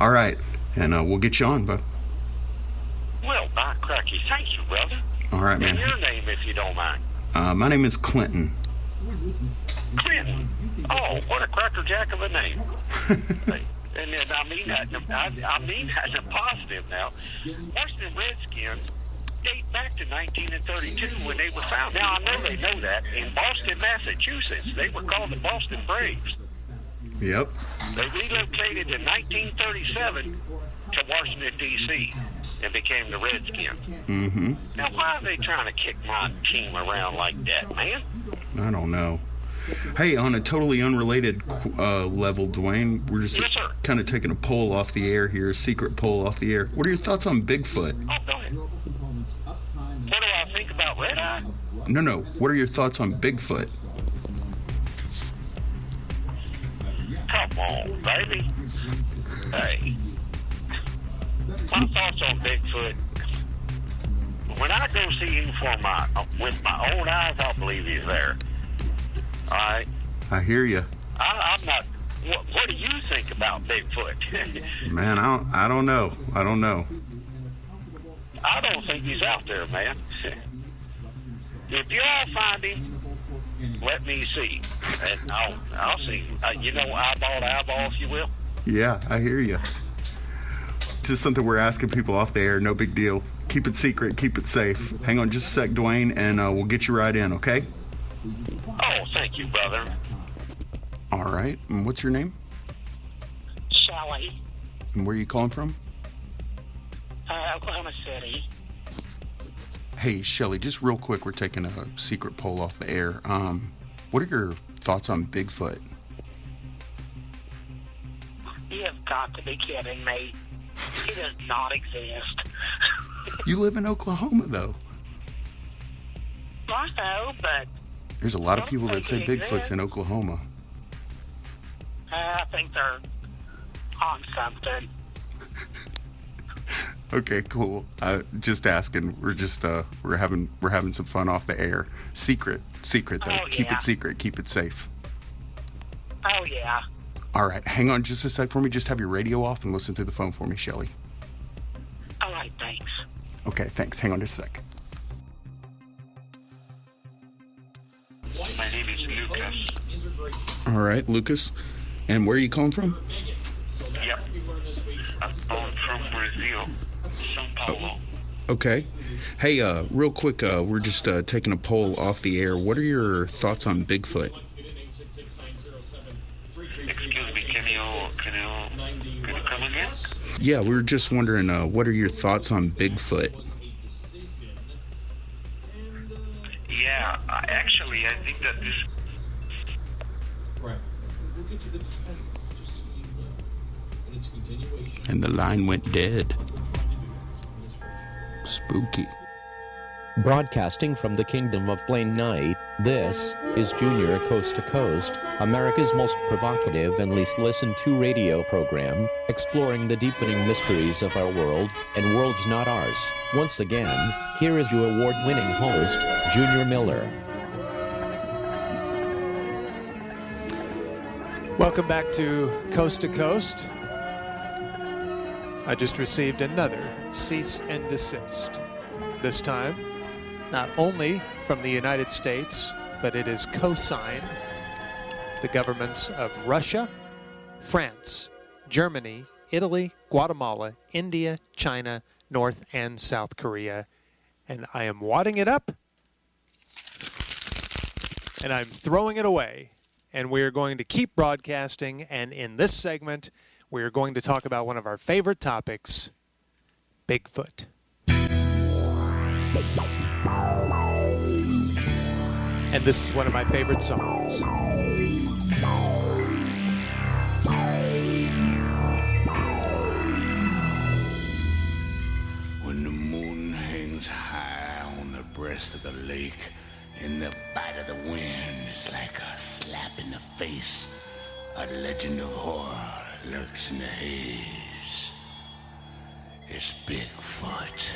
All right. And uh, we'll get you on, bud. Well, by cracky, thank you, brother. All right, And man. your name, if you don't mind. Uh, my name is Clinton. Clinton. Oh, what a crackerjack of a name. And then I mean that. in a- I, I mean that in a positive. Now, Washington Redskins date back to 1932 when they were found. Now I know they know that in Boston, Massachusetts, they were called the Boston Braves. Yep. They relocated in 1937 to Washington D.C. and became the Redskins. Mm-hmm. Now, why are they trying to kick my team around like that, man? I don't know. Hey, on a totally unrelated uh, level, Dwayne, we're just Yes, kind of taking a poll off the air here, a secret poll off the air. What are your thoughts on Bigfoot? Oh, go ahead. What do I think about Red Eye? No, no. What are your thoughts on Bigfoot? Come on, baby. Hey. My thoughts on Bigfoot. When I go see him for my with my own eyes, I believe he's there. All right. I hear you. I, I'm not what, what do you think about Bigfoot? <laughs> Man, I don't, I don't know. I don't know. I don't think he's out there, man. <laughs> if you all find him, let me see, and I'll I'll see. Uh, you know, eyeball to eyeball, if you will. Yeah, I hear you. Just something we're asking people off the air. No big deal. Keep it secret. Keep it safe. Hang on just a sec, Dwayne, and uh, we'll get you right in. Okay? Oh, thank you, brother. All right. And what's your name? Shelly, And where are you calling from? uh, Oklahoma City. Hey, Shelly, just real quick, we're taking a secret poll off the air. Um, what are your thoughts on Bigfoot? You have got to be kidding me. He does not exist. You live in Oklahoma, though. I know, but There's a lot of people that say Bigfoot's exists. in Oklahoma. uh, I think they're on something. <laughs> Okay, cool. Uh, just asking. We're just uh, we're having we're having some fun off the air. Secret, secret though. Oh, keep yeah. it secret. Keep it safe. Oh, yeah. All right, hang on just a sec for me. Just have your radio off and listen through the phone for me, Shelly. All right, thanks. Okay, thanks. Hang on just a sec. My name is Lucas. All right, Lucas. And where are you calling from? Yep. I'm calling from Brazil, São Paulo. Okay. Hey, uh, real quick, uh, we're just uh, taking a poll off the air. What are your thoughts on Bigfoot? Excuse me, can you can you can you come again? Yeah, we were just wondering, uh, what are your thoughts on Bigfoot? Yeah, actually, I think that this Right. And the line went dead. Spooky. Broadcasting from the kingdom of Blaine Knight, this is Junior Coast to Coast, America's most provocative and least listened to radio program, exploring the deepening mysteries of our world and worlds not ours. Once again, here is your award winning host, Junior Miller. Welcome back to Coast to Coast. I just received another cease and desist. This time, not only from the United States, but it is co signed the governments of Russia, France, Germany, Italy, Guatemala, India, China, North and South Korea. And I am wadding it up and I'm throwing it away. And we are going to keep broadcasting. And in this segment, we are going to talk about one of our favorite topics Bigfoot. And this is one of my favorite songs. When the moon hangs high on the breast of the lake, and the bite of the wind is like a slap in the face, a legend of horror lurks in the haze. It's Bigfoot.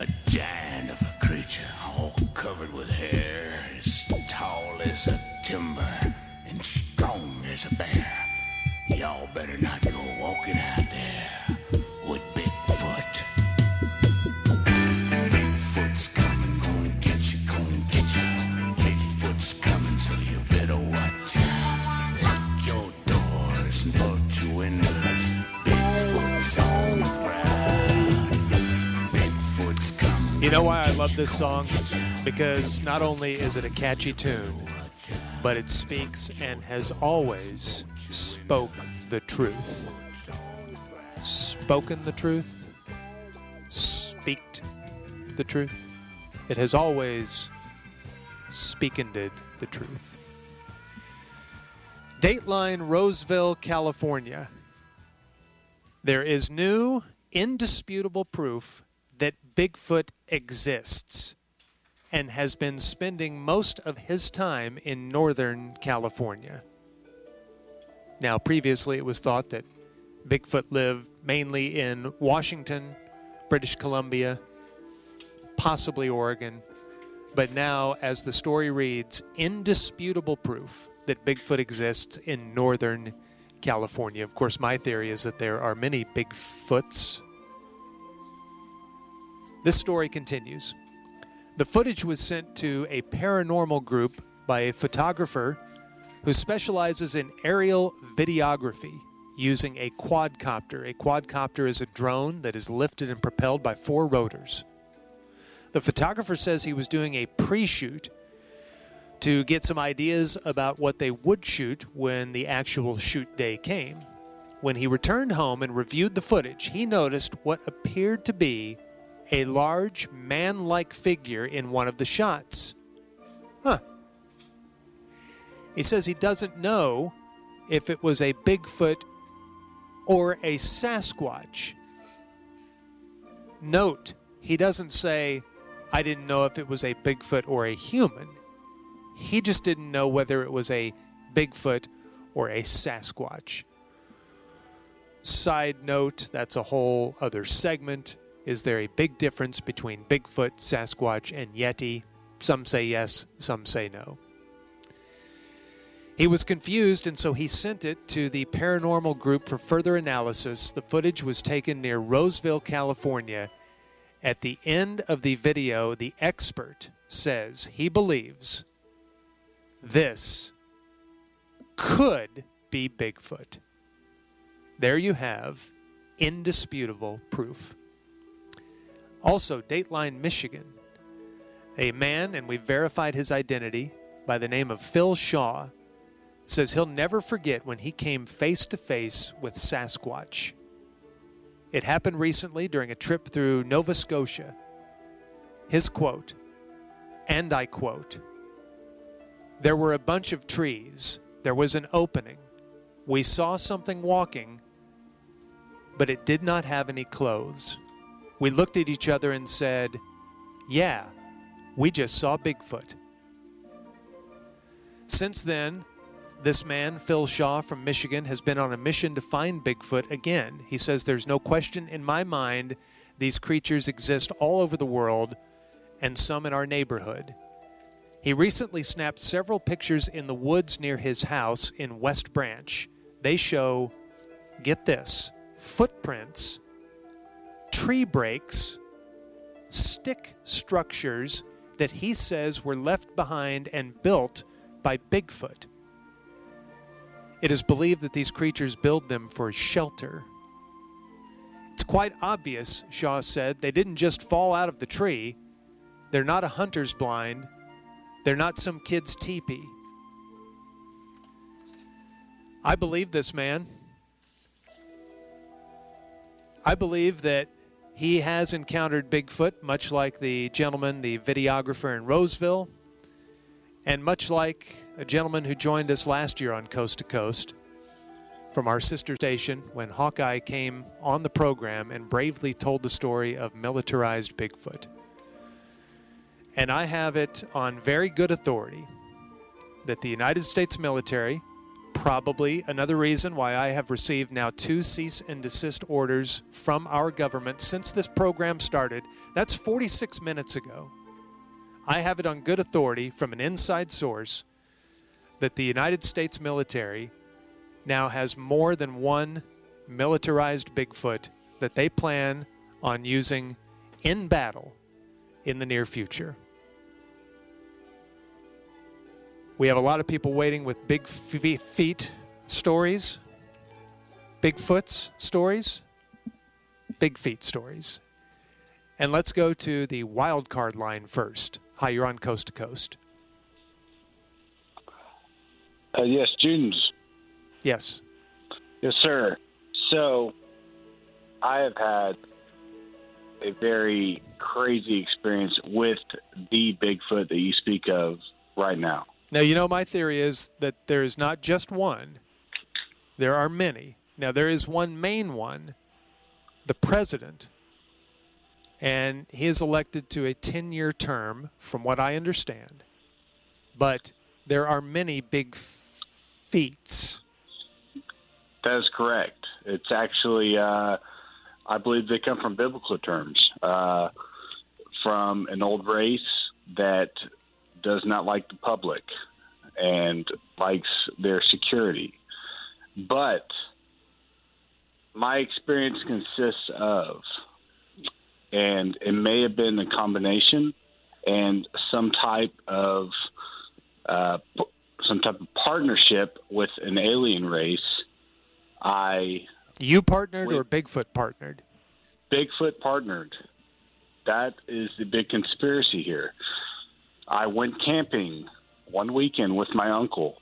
A giant of a creature, all covered with hair, as tall as a timber and strong as a bear. Y'all better not go walking out You know why I love this song? Because not only is it a catchy tune, but it speaks and has always spoke the truth. Spoken the truth? Speaked the truth? It has always speakended the truth. Dateline Roseville, California. There is new, indisputable proof that Bigfoot exists and has been spending most of his time in Northern California. Now, previously it was thought that Bigfoot lived mainly in Washington, British Columbia, possibly Oregon. But now, as the story reads, indisputable proof that Bigfoot exists in northern California. Of course, my theory is that there are many Bigfoots. This story continues. The footage was sent to a paranormal group by a photographer who specializes in aerial videography using a quadcopter. A quadcopter is a drone that is lifted and propelled by four rotors. The photographer says he was doing a pre shoot to get some ideas about what they would shoot when the actual shoot day came. When he returned home and reviewed the footage, he noticed what appeared to be a large man like figure in one of the shots. Huh. He says he doesn't know if it was a Bigfoot or a Sasquatch. Note, he doesn't say, I didn't know if it was a Bigfoot or a human. He just didn't know whether it was a Bigfoot or a Sasquatch. Side note, that's a whole other segment. Is there a big difference between Bigfoot, Sasquatch, and Yeti? Some say yes, some say no. He was confused, and so he sent it to the paranormal group for further analysis. The footage was taken near Roseville, California. At the end of the video, the expert says he believes this could be Bigfoot. There you have indisputable proof. Also, Dateline, Michigan. A man, and we verified his identity by the name of Phil Shaw, says he'll never forget when he came face to face with Sasquatch. It happened recently during a trip through Nova Scotia. His quote, and I quote, There were a bunch of trees. There was an opening. We saw something walking, but it did not have any clothes. We looked at each other and said, Yeah, we just saw Bigfoot. Since then, this man, Phil Shaw from Michigan, has been on a mission to find Bigfoot again. He says there's no question in my mind these creatures exist all over the world and some in our neighborhood. He recently snapped several pictures in the woods near his house in West Branch. They show, get this, footprints, tree breaks, stick structures that he says were left behind and built by Bigfoot. It is believed that these creatures build them for shelter. It's quite obvious, Shaw said, they didn't just fall out of the tree. They're not a hunter's blind. They're not some kid's teepee. I believe this man. I believe that he has encountered Bigfoot, much like the gentleman, the videographer in Roseville, and much like a gentleman who joined us last year on Coast to Coast from our sister station when Hawkeye came on the program and bravely told the story of militarized Bigfoot. And I have it on very good authority that the United States military, probably another reason why I have received now two cease and desist orders from our government since this program started, that's 46 minutes ago. I have it on good authority from an inside source that the United States military now has more than one militarized Bigfoot that they plan on using in battle in the near future. We have a lot of people waiting with big feet stories, Bigfoot's stories, big feet stories. And let's go to the wild card line first. Hi, you're on Coast to Coast. Uh, yes, students. Yes. Yes, sir. So, I have had a very crazy experience with the Bigfoot that you speak of right now. Now, you know, my theory is that there is not just one, there are many. Now, there is one main one, the president, and he is elected to a 10 year term, from what I understand. But there are many big feats. That is correct. It's actually, uh, I believe they come from biblical terms, uh, from an old race that does not like the public. and likes their security. But my experience consists of, and it may have been a combination, and some type of uh, p- some type of partnership with an alien race. I You partnered or Bigfoot partnered? Bigfoot partnered. That is the big conspiracy here. I went camping one weekend with my uncle,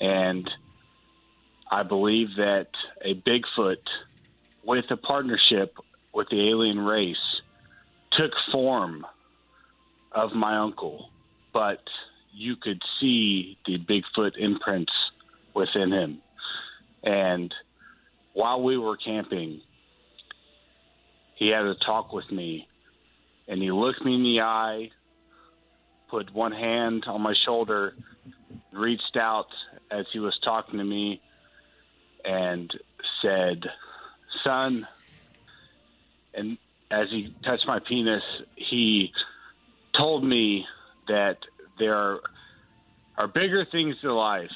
and I believe that a Bigfoot with a partnership with the alien race took form of my uncle, but you could see the Bigfoot imprints within him. And while we were camping, he had a talk with me and he looked me in the eye, put one hand on my shoulder, reached out as he was talking to me, and said, Son, and as he touched my penis, he told me that there are, are bigger things in life.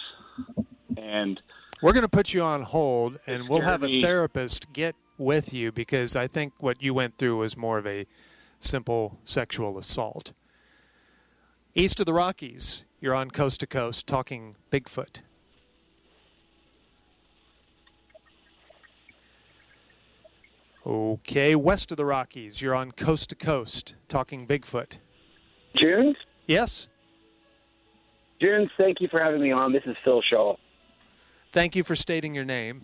And We're going to put you on hold, and we'll have a therapist get with you because I think what you went through was more of a simple sexual assault. East of the Rockies, you're on coast to coast talking Bigfoot. Okay, west of the Rockies, you're on coast to coast talking Bigfoot. Junes? Yes. Junes, thank you for having me on. This is Phil Shaw. Thank you for stating your name.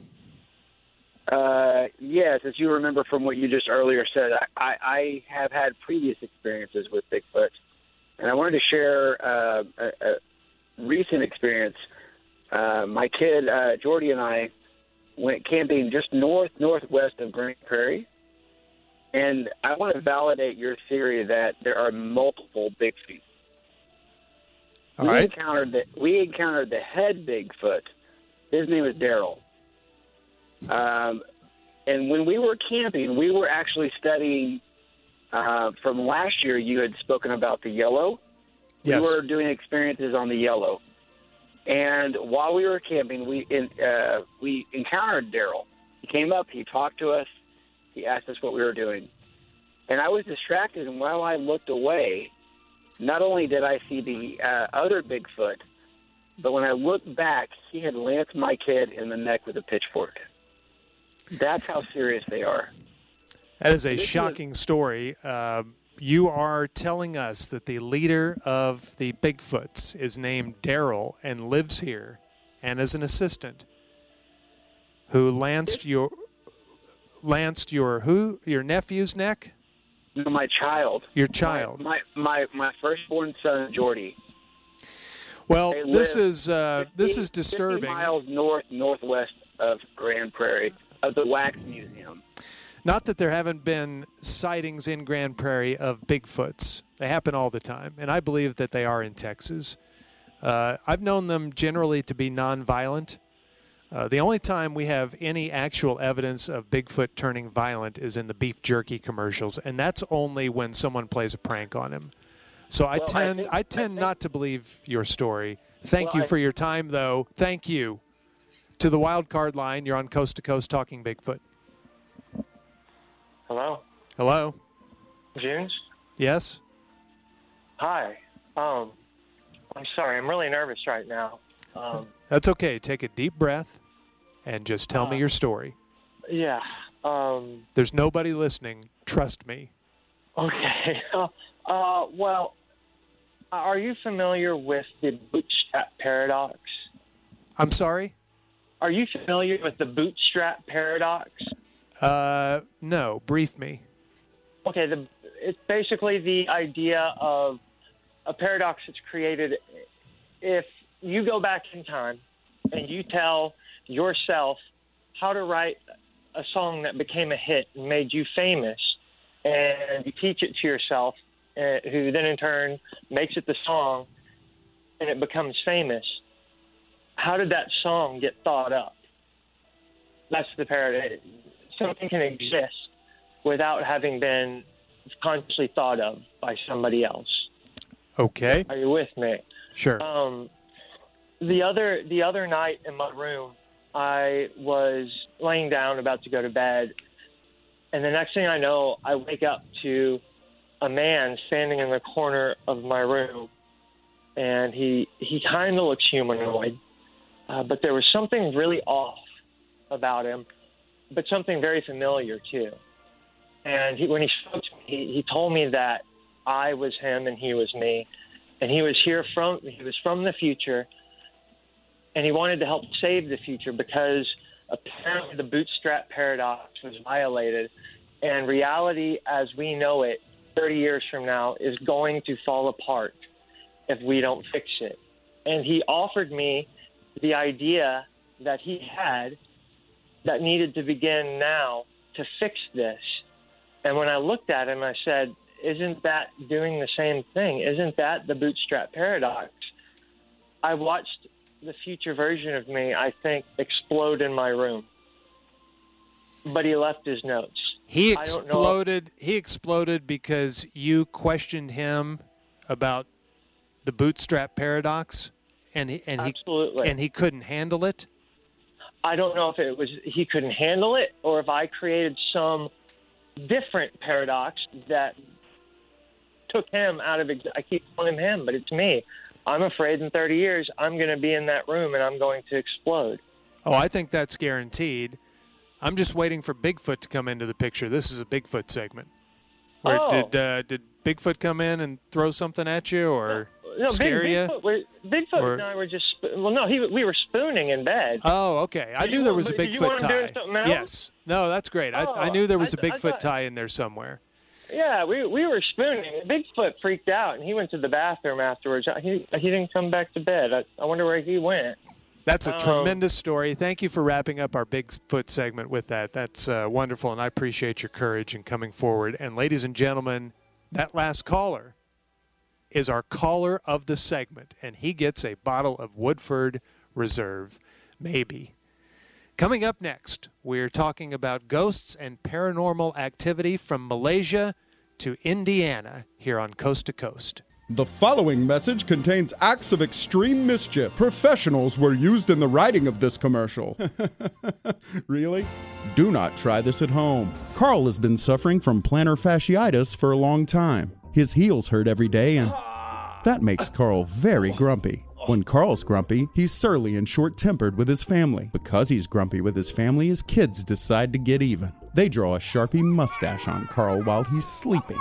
Uh, yes, as you remember from what you just earlier said, I, I, I have had previous experiences with Bigfoot, and I wanted to share uh, a, a recent experience. Uh, my kid uh, Jordy and I went camping just north northwest of Grand Prairie, and I want to validate your theory that there are multiple Bigfoot. All we right. encountered the we encountered the head Bigfoot. His name is Daryl. Um, and when we were camping, we were actually studying. Uh, from last year, you had spoken about the yellow. Yes. We were doing experiences on the yellow, and while we were camping, we in, uh, we encountered Daryl. He came up, he talked to us, he asked us what we were doing, and I was distracted. And while I looked away, not only did I see the uh, other Bigfoot, but when I looked back, he had lanced my kid in the neck with a pitchfork. That's how serious they are. That is a shocking story. Uh, you are telling us that the leader of the Bigfoots is named Daryl and lives here and is an assistant who lanced your lanced your who your nephew's neck No, my child. your child My my my firstborn son, Jordy. well They this is uh, this is disturbing miles north northwest of Grand Prairie of the Wax Museum. Not that there haven't been sightings in Grand Prairie of Bigfoots. They happen all the time, and I believe that they are in Texas. Uh, I've known them generally to be nonviolent. Uh, the only time we have any actual evidence of Bigfoot turning violent is in the beef jerky commercials, and that's only when someone plays a prank on him. So I Well, I tend think- I, tend not to believe your story. Thank Well, you I- for your time, though. Thank you. To the wild card line, you're on coast to coast talking Bigfoot. Hello, Hello. Junes. Yes. Hi. Um, I'm sorry. I'm really nervous right now. Um, That's okay. Take a deep breath and just tell me Uh. your story. yeah. Um, There's nobody listening. Trust me. okay. <laughs> uh, well, are you familiar with the bootstrap paradox? I'm sorry? Are you familiar with the bootstrap paradox? Uh, no. Brief me. Okay, the, it's basically the idea of a paradox that's created if you go back in time and you tell yourself how to write a song that became a hit and made you famous, and you teach it to yourself, uh, who then in turn makes it the song, and it becomes famous. How did that song get thought up? That's the paradox. Something can exist without having been consciously thought of by somebody else. Okay. Are you with me? Sure. Um, the other the other night in my room, I was laying down about to go to bed, and the next thing I know, I wake up to a man standing in the corner of my room, and he he kind of looks humanoid, uh, but there was something really off about him, but something very familiar too. And he, when he spoke to me, he, he told me that I was him and he was me, and he was here from he was from the future, and he wanted to help save the future because apparently the bootstrap paradox was violated, and reality as we know it 30 years from now is going to fall apart if we don't fix it. And he offered me the idea that he had that needed to begin now to fix this. And when I looked at him, I said, Isn't that doing the same thing? Isn't that the bootstrap paradox? I watched the future version of me, I think, explode in my room. But he left his notes. He I don't know- exploded. He exploded because you questioned him about the bootstrap paradox, and he and he and he couldn't handle it. I don't know if it was he couldn't handle it or if I created some different paradox that took him out of. ex- I keep calling him him, but it's me. I'm afraid in 30 years I'm going to be in that room and I'm going to explode. Oh, I think that's guaranteed. I'm just waiting for Bigfoot to come into the picture. This is a Bigfoot segment. Or Oh. did uh, did Bigfoot come in and throw something at you or No, scare Big? Bigfoot, Bigfoot Or- and I were just well, no, he we were spooning in bed. Oh, okay. I Did knew there want- was a Bigfoot tie. Yes. No, that's great. I, I Oh, knew there was I- a Bigfoot thought- tie in there somewhere. Yeah, we we were spooning. Bigfoot freaked out and he went to the bathroom afterwards. He he didn't come back to bed. I, I wonder where he went. That's a Um, tremendous story. Thank you for wrapping up our Bigfoot segment with that. That's uh, wonderful, and I appreciate your courage in coming forward. And ladies and gentlemen, that last caller is our caller of the segment, and he gets a bottle of Woodford Reserve, maybe. Coming up next, we're talking about ghosts and paranormal activity from Malaysia to Indiana here on Coast to Coast. The following message contains acts of extreme mischief. Professionals were used in the writing of this commercial. <laughs> really? Do not try this at home. Carl has been suffering from plantar fasciitis for a long time. His heels hurt every day, and ah. that makes Carl very grumpy. When Carl's grumpy, he's surly and short tempered with his family. Because he's grumpy with his family, his kids decide to get even. They draw a Sharpie mustache on Carl while he's sleeping.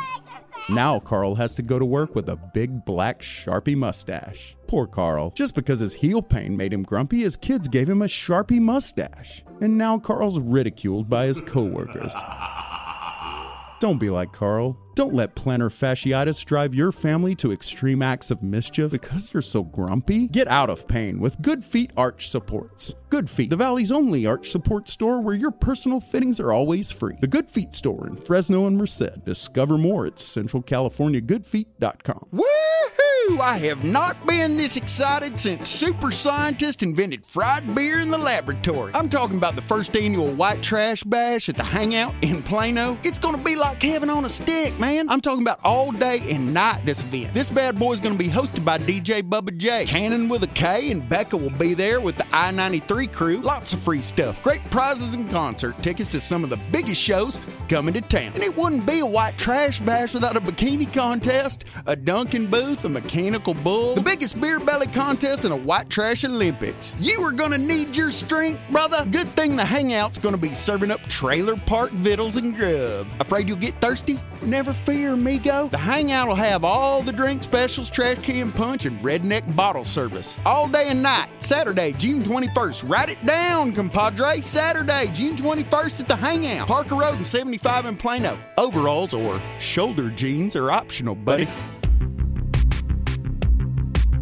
Now Carl has to go to work with a big black Sharpie mustache. Poor Carl. Just because his heel pain made him grumpy, his kids gave him a Sharpie mustache. And now Carl's ridiculed by his coworkers. <laughs> Don't be like Carl. Don't let plantar fasciitis drive your family to extreme acts of mischief because you're so grumpy. Get out of pain with Good Feet Arch Supports. Good Feet, the Valley's only arch support store where your personal fittings are always free. The Good Feet store in Fresno and Merced. Discover more at centralcaliforniagoodfeet.com. Woohoo! I have not been this excited since super scientists invented fried beer in the laboratory. I'm talking about the first annual White Trash Bash at the Hangout in Plano. It's gonna be like heaven on a stick, man. I'm talking about all day and night this event. This bad boy is gonna be hosted by DJ Bubba J. Cannon with a K, and Becca will be there with the I 93 crew. Lots of free stuff, great prizes and concert tickets to some of the biggest shows coming to town. And it wouldn't be a white trash bash without a bikini contest, a Dunkin' booth, a mechanical bull, the biggest beer belly contest, and a white trash Olympics. You are gonna need your strength, brother. Good thing the hangout's gonna be serving up trailer park vittles and grub. Afraid you'll get thirsty? Never fear, amigo. The hangout will have all the drink specials, trash can punch, and redneck bottle service. All day and night. Saturday, June 21st. Write it down, compadre. Saturday, June 21st at the hangout. Parker Road and 75 in Plano. Overalls or shoulder jeans are optional, buddy.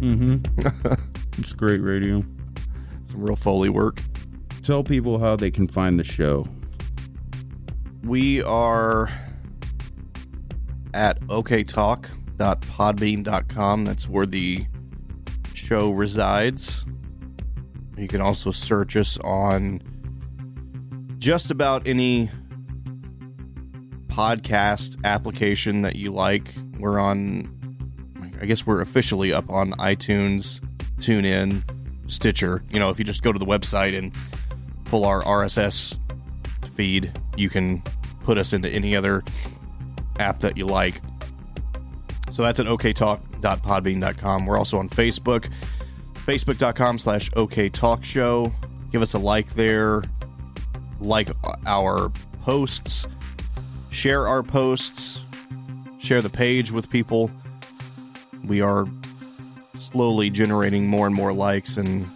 Mm-hmm. <laughs> it's great radio. Some real Foley work. Tell people how they can find the show. We are at oktalk.podbean.com. That's where the show resides. You can also search us on just about any podcast application that you like. We're on, I guess we're officially up on iTunes, TuneIn, Stitcher. You know, if you just go to the website and pull our RSS feed, you can put us into any other app that you like. So that's at oktalk.podbean.com. We're also on Facebook, facebook.com slash oktalkshow. Give us a like there. Like our posts. Share our posts. Share the page with people. We are slowly generating more and more likes and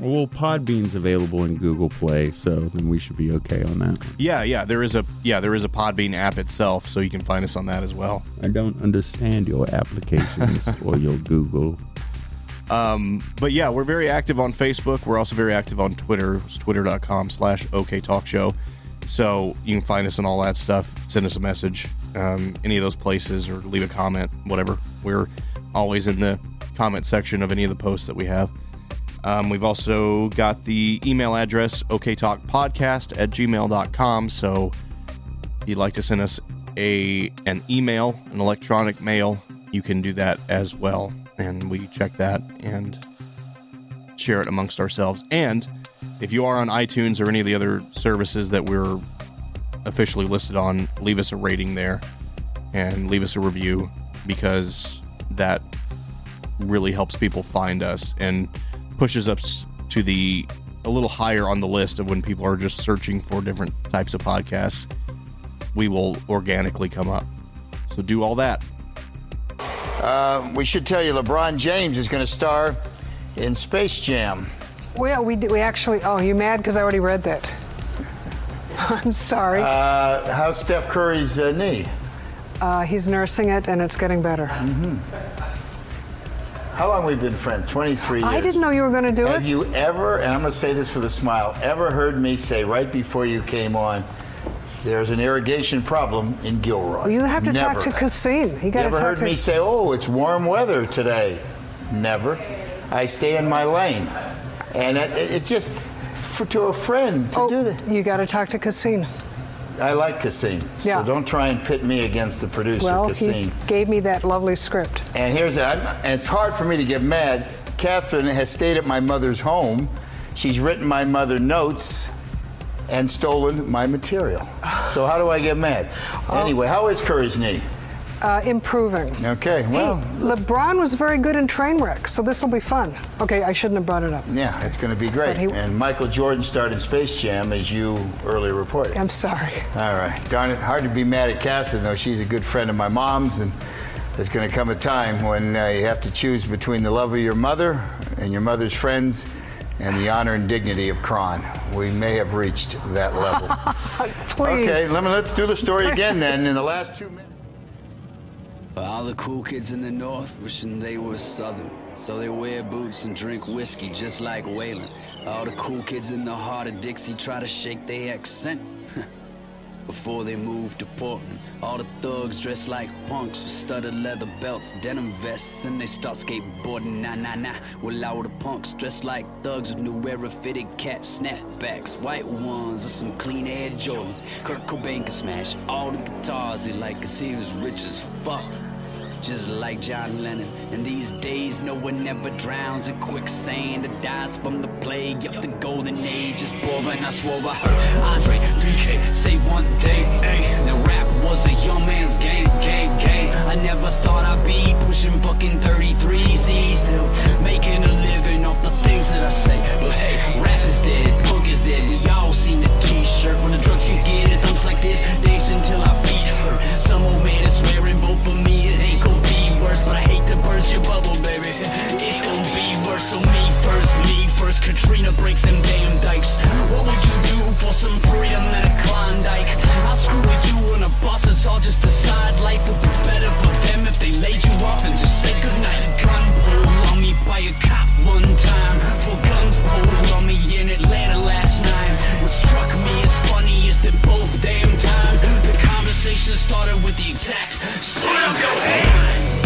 Well, Podbean's available in Google Play, so then we should be okay on that. yeah, yeah, there is a yeah, there is a Podbean app itself, so you can find us on that as well. I don't understand your applications <laughs> or your Google. Um, but yeah, we're very active on Facebook. We're also very active on Twitter. It's twitter.com slash OK Talk Show. So you can find us on all that stuff. Send us a message, um, any of those places, or leave a comment, whatever. We're always in the comment section of any of the posts that we have. Um, we've also got the email address, oktalkpodcast at gmail.com. So if you'd like to send us a an email, an electronic mail, you can do that as well. And we check that and share it amongst ourselves. And if you are on iTunes or any of the other services that we're officially listed on, leave us a rating there and leave us a review because that really helps people find us and pushes us to the a little higher on the list of when people are just searching for different types of podcasts. We will organically come up. So do all that. Uh, we should tell you LeBron James is going to star in Space Jam. Well, we, we actually. Oh, you mad because I already read that? <laughs> I'm sorry. Uh, how's Steph Curry's uh, knee? Uh, he's nursing it and it's getting better. Mm-hmm. How long we been friends? 23 years. I didn't know you were going to do Have it. Have you ever, and I'm going to say this with a smile, ever heard me say right before you came on, there's an irrigation problem in Gilroy? you have to Never. talk to Cassim. You You ever heard to. me say, oh, it's warm weather today? Never. I stay in my lane. And it, it- it's just for, to a friend to oh, do that. Oh, You got to talk to Cassim. I like Cassim. Yeah. So don't try and pit me against the producer, Well, Cassim. he gave me that lovely script. And here's that. And it's hard for me to get mad. Catherine has stayed at my mother's home. She's written my mother notes and stolen my material. So how do I get mad? Oh. Anyway, how is Curry's knee? Uh, improving. Okay, well, hey, LeBron was very good in Trainwreck, so this will be fun. Okay, I shouldn't have brought it up. yeah, it's going to be great. He- and Michael Jordan starred in Space Jam, as you earlier reported. I'm sorry. All right. Darn it. Hard to be mad at Catherine, though. She's a good friend of my mom's, and there's going to come a time when uh, you have to choose between the love of your mother and your mother's friends and the honor and dignity of Kron. We may have reached that level. <laughs> Please. Okay, let me, let's do the story <laughs> again then. In the last two minutes. For all the cool kids in the north wishing they were southern. So they wear boots and drink whiskey just like Waylon. All the cool kids in the heart of Dixie try to shake their accent. <laughs> Before they move to Portland, all the thugs dress like punks with studded leather belts, denim vests, and they start skateboarding. Nah, nah, nah. Well, all the punks dress like thugs with new era fitted cap snapbacks, white ones, or some clean Air Jordans. Kurt Cobain can smash all the guitars he like, cause he was rich as fuck just like John Lennon. And these days, no one ever drowns in quicksand or dies from the plague of the golden age. Is boring, I swore I heard Andre 3K say one day, hey, the rap was a young man's game, game, game. I never thought I'd be pushing fucking 33 C, still making a living off the things that I say. But hey, rap is dead, punk is dead. We all seen the t-shirt when the drugs can get it. Thumbs like this, dancing till our feet hurt. Some old man is swearing, both for me, it ain't be worse. But I hate to burst your bubble, baby. It's gonna be worse. So me first, me first. Katrina breaks them damn dikes. What would you do for some freedom at a Klondike? I'll screw with you and the bosses all just decide life would be better for them if they laid you off and just said goodnight. Gun pulled on me by a cop one time. For guns pulled on me in Atlanta last night. What struck me as funny is that both damn times the conversation started with the exact put up your.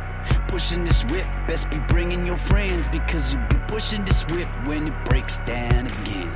Pushing this whip, best be bringing your friends because you'll be pushing this whip when it breaks down again.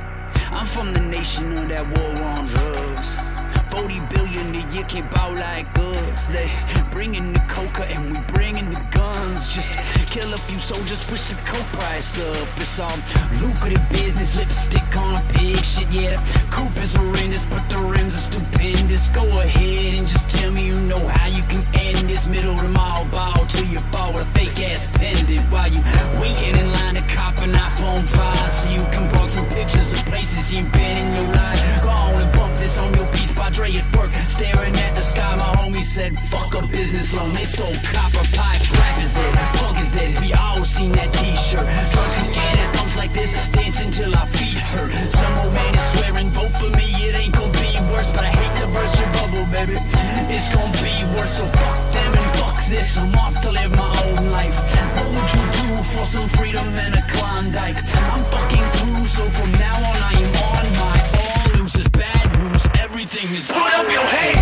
I'm from the nation of that war on drugs. 40 billion a year can't bow like us. They bringing the coca and we bringing the guns. Just kill a few soldiers, push the coke price up. It's all lucrative business, lipstick on a pig. Shit, yeah, the coupe is horrendous, but the rims are stupendous. Go ahead and just tell me you know how you can end this middle of mall ball till you fall with a fake ass pendant while you waiting in line to cop an iPhone 5 so you can brought some pictures of places you've been in your life. Go on business on your beats. by Dre at work, staring at the sky. My homie said, fuck a business loan. They stole copper pipes. Rap is dead, punk is dead. We all seen that t-shirt. Drugs and get at thumps like this, dancing till our feet hurt. Some old man is swearing, vote for me. It ain't gonna be worse, but I hate to burst your bubble, baby. It's gonna be worse, so fuck them and fuck this. I'm off to live my own life. What would you do for some freedom and a Klondike? I'm fucking through, so from now on I am on my Put up your hands.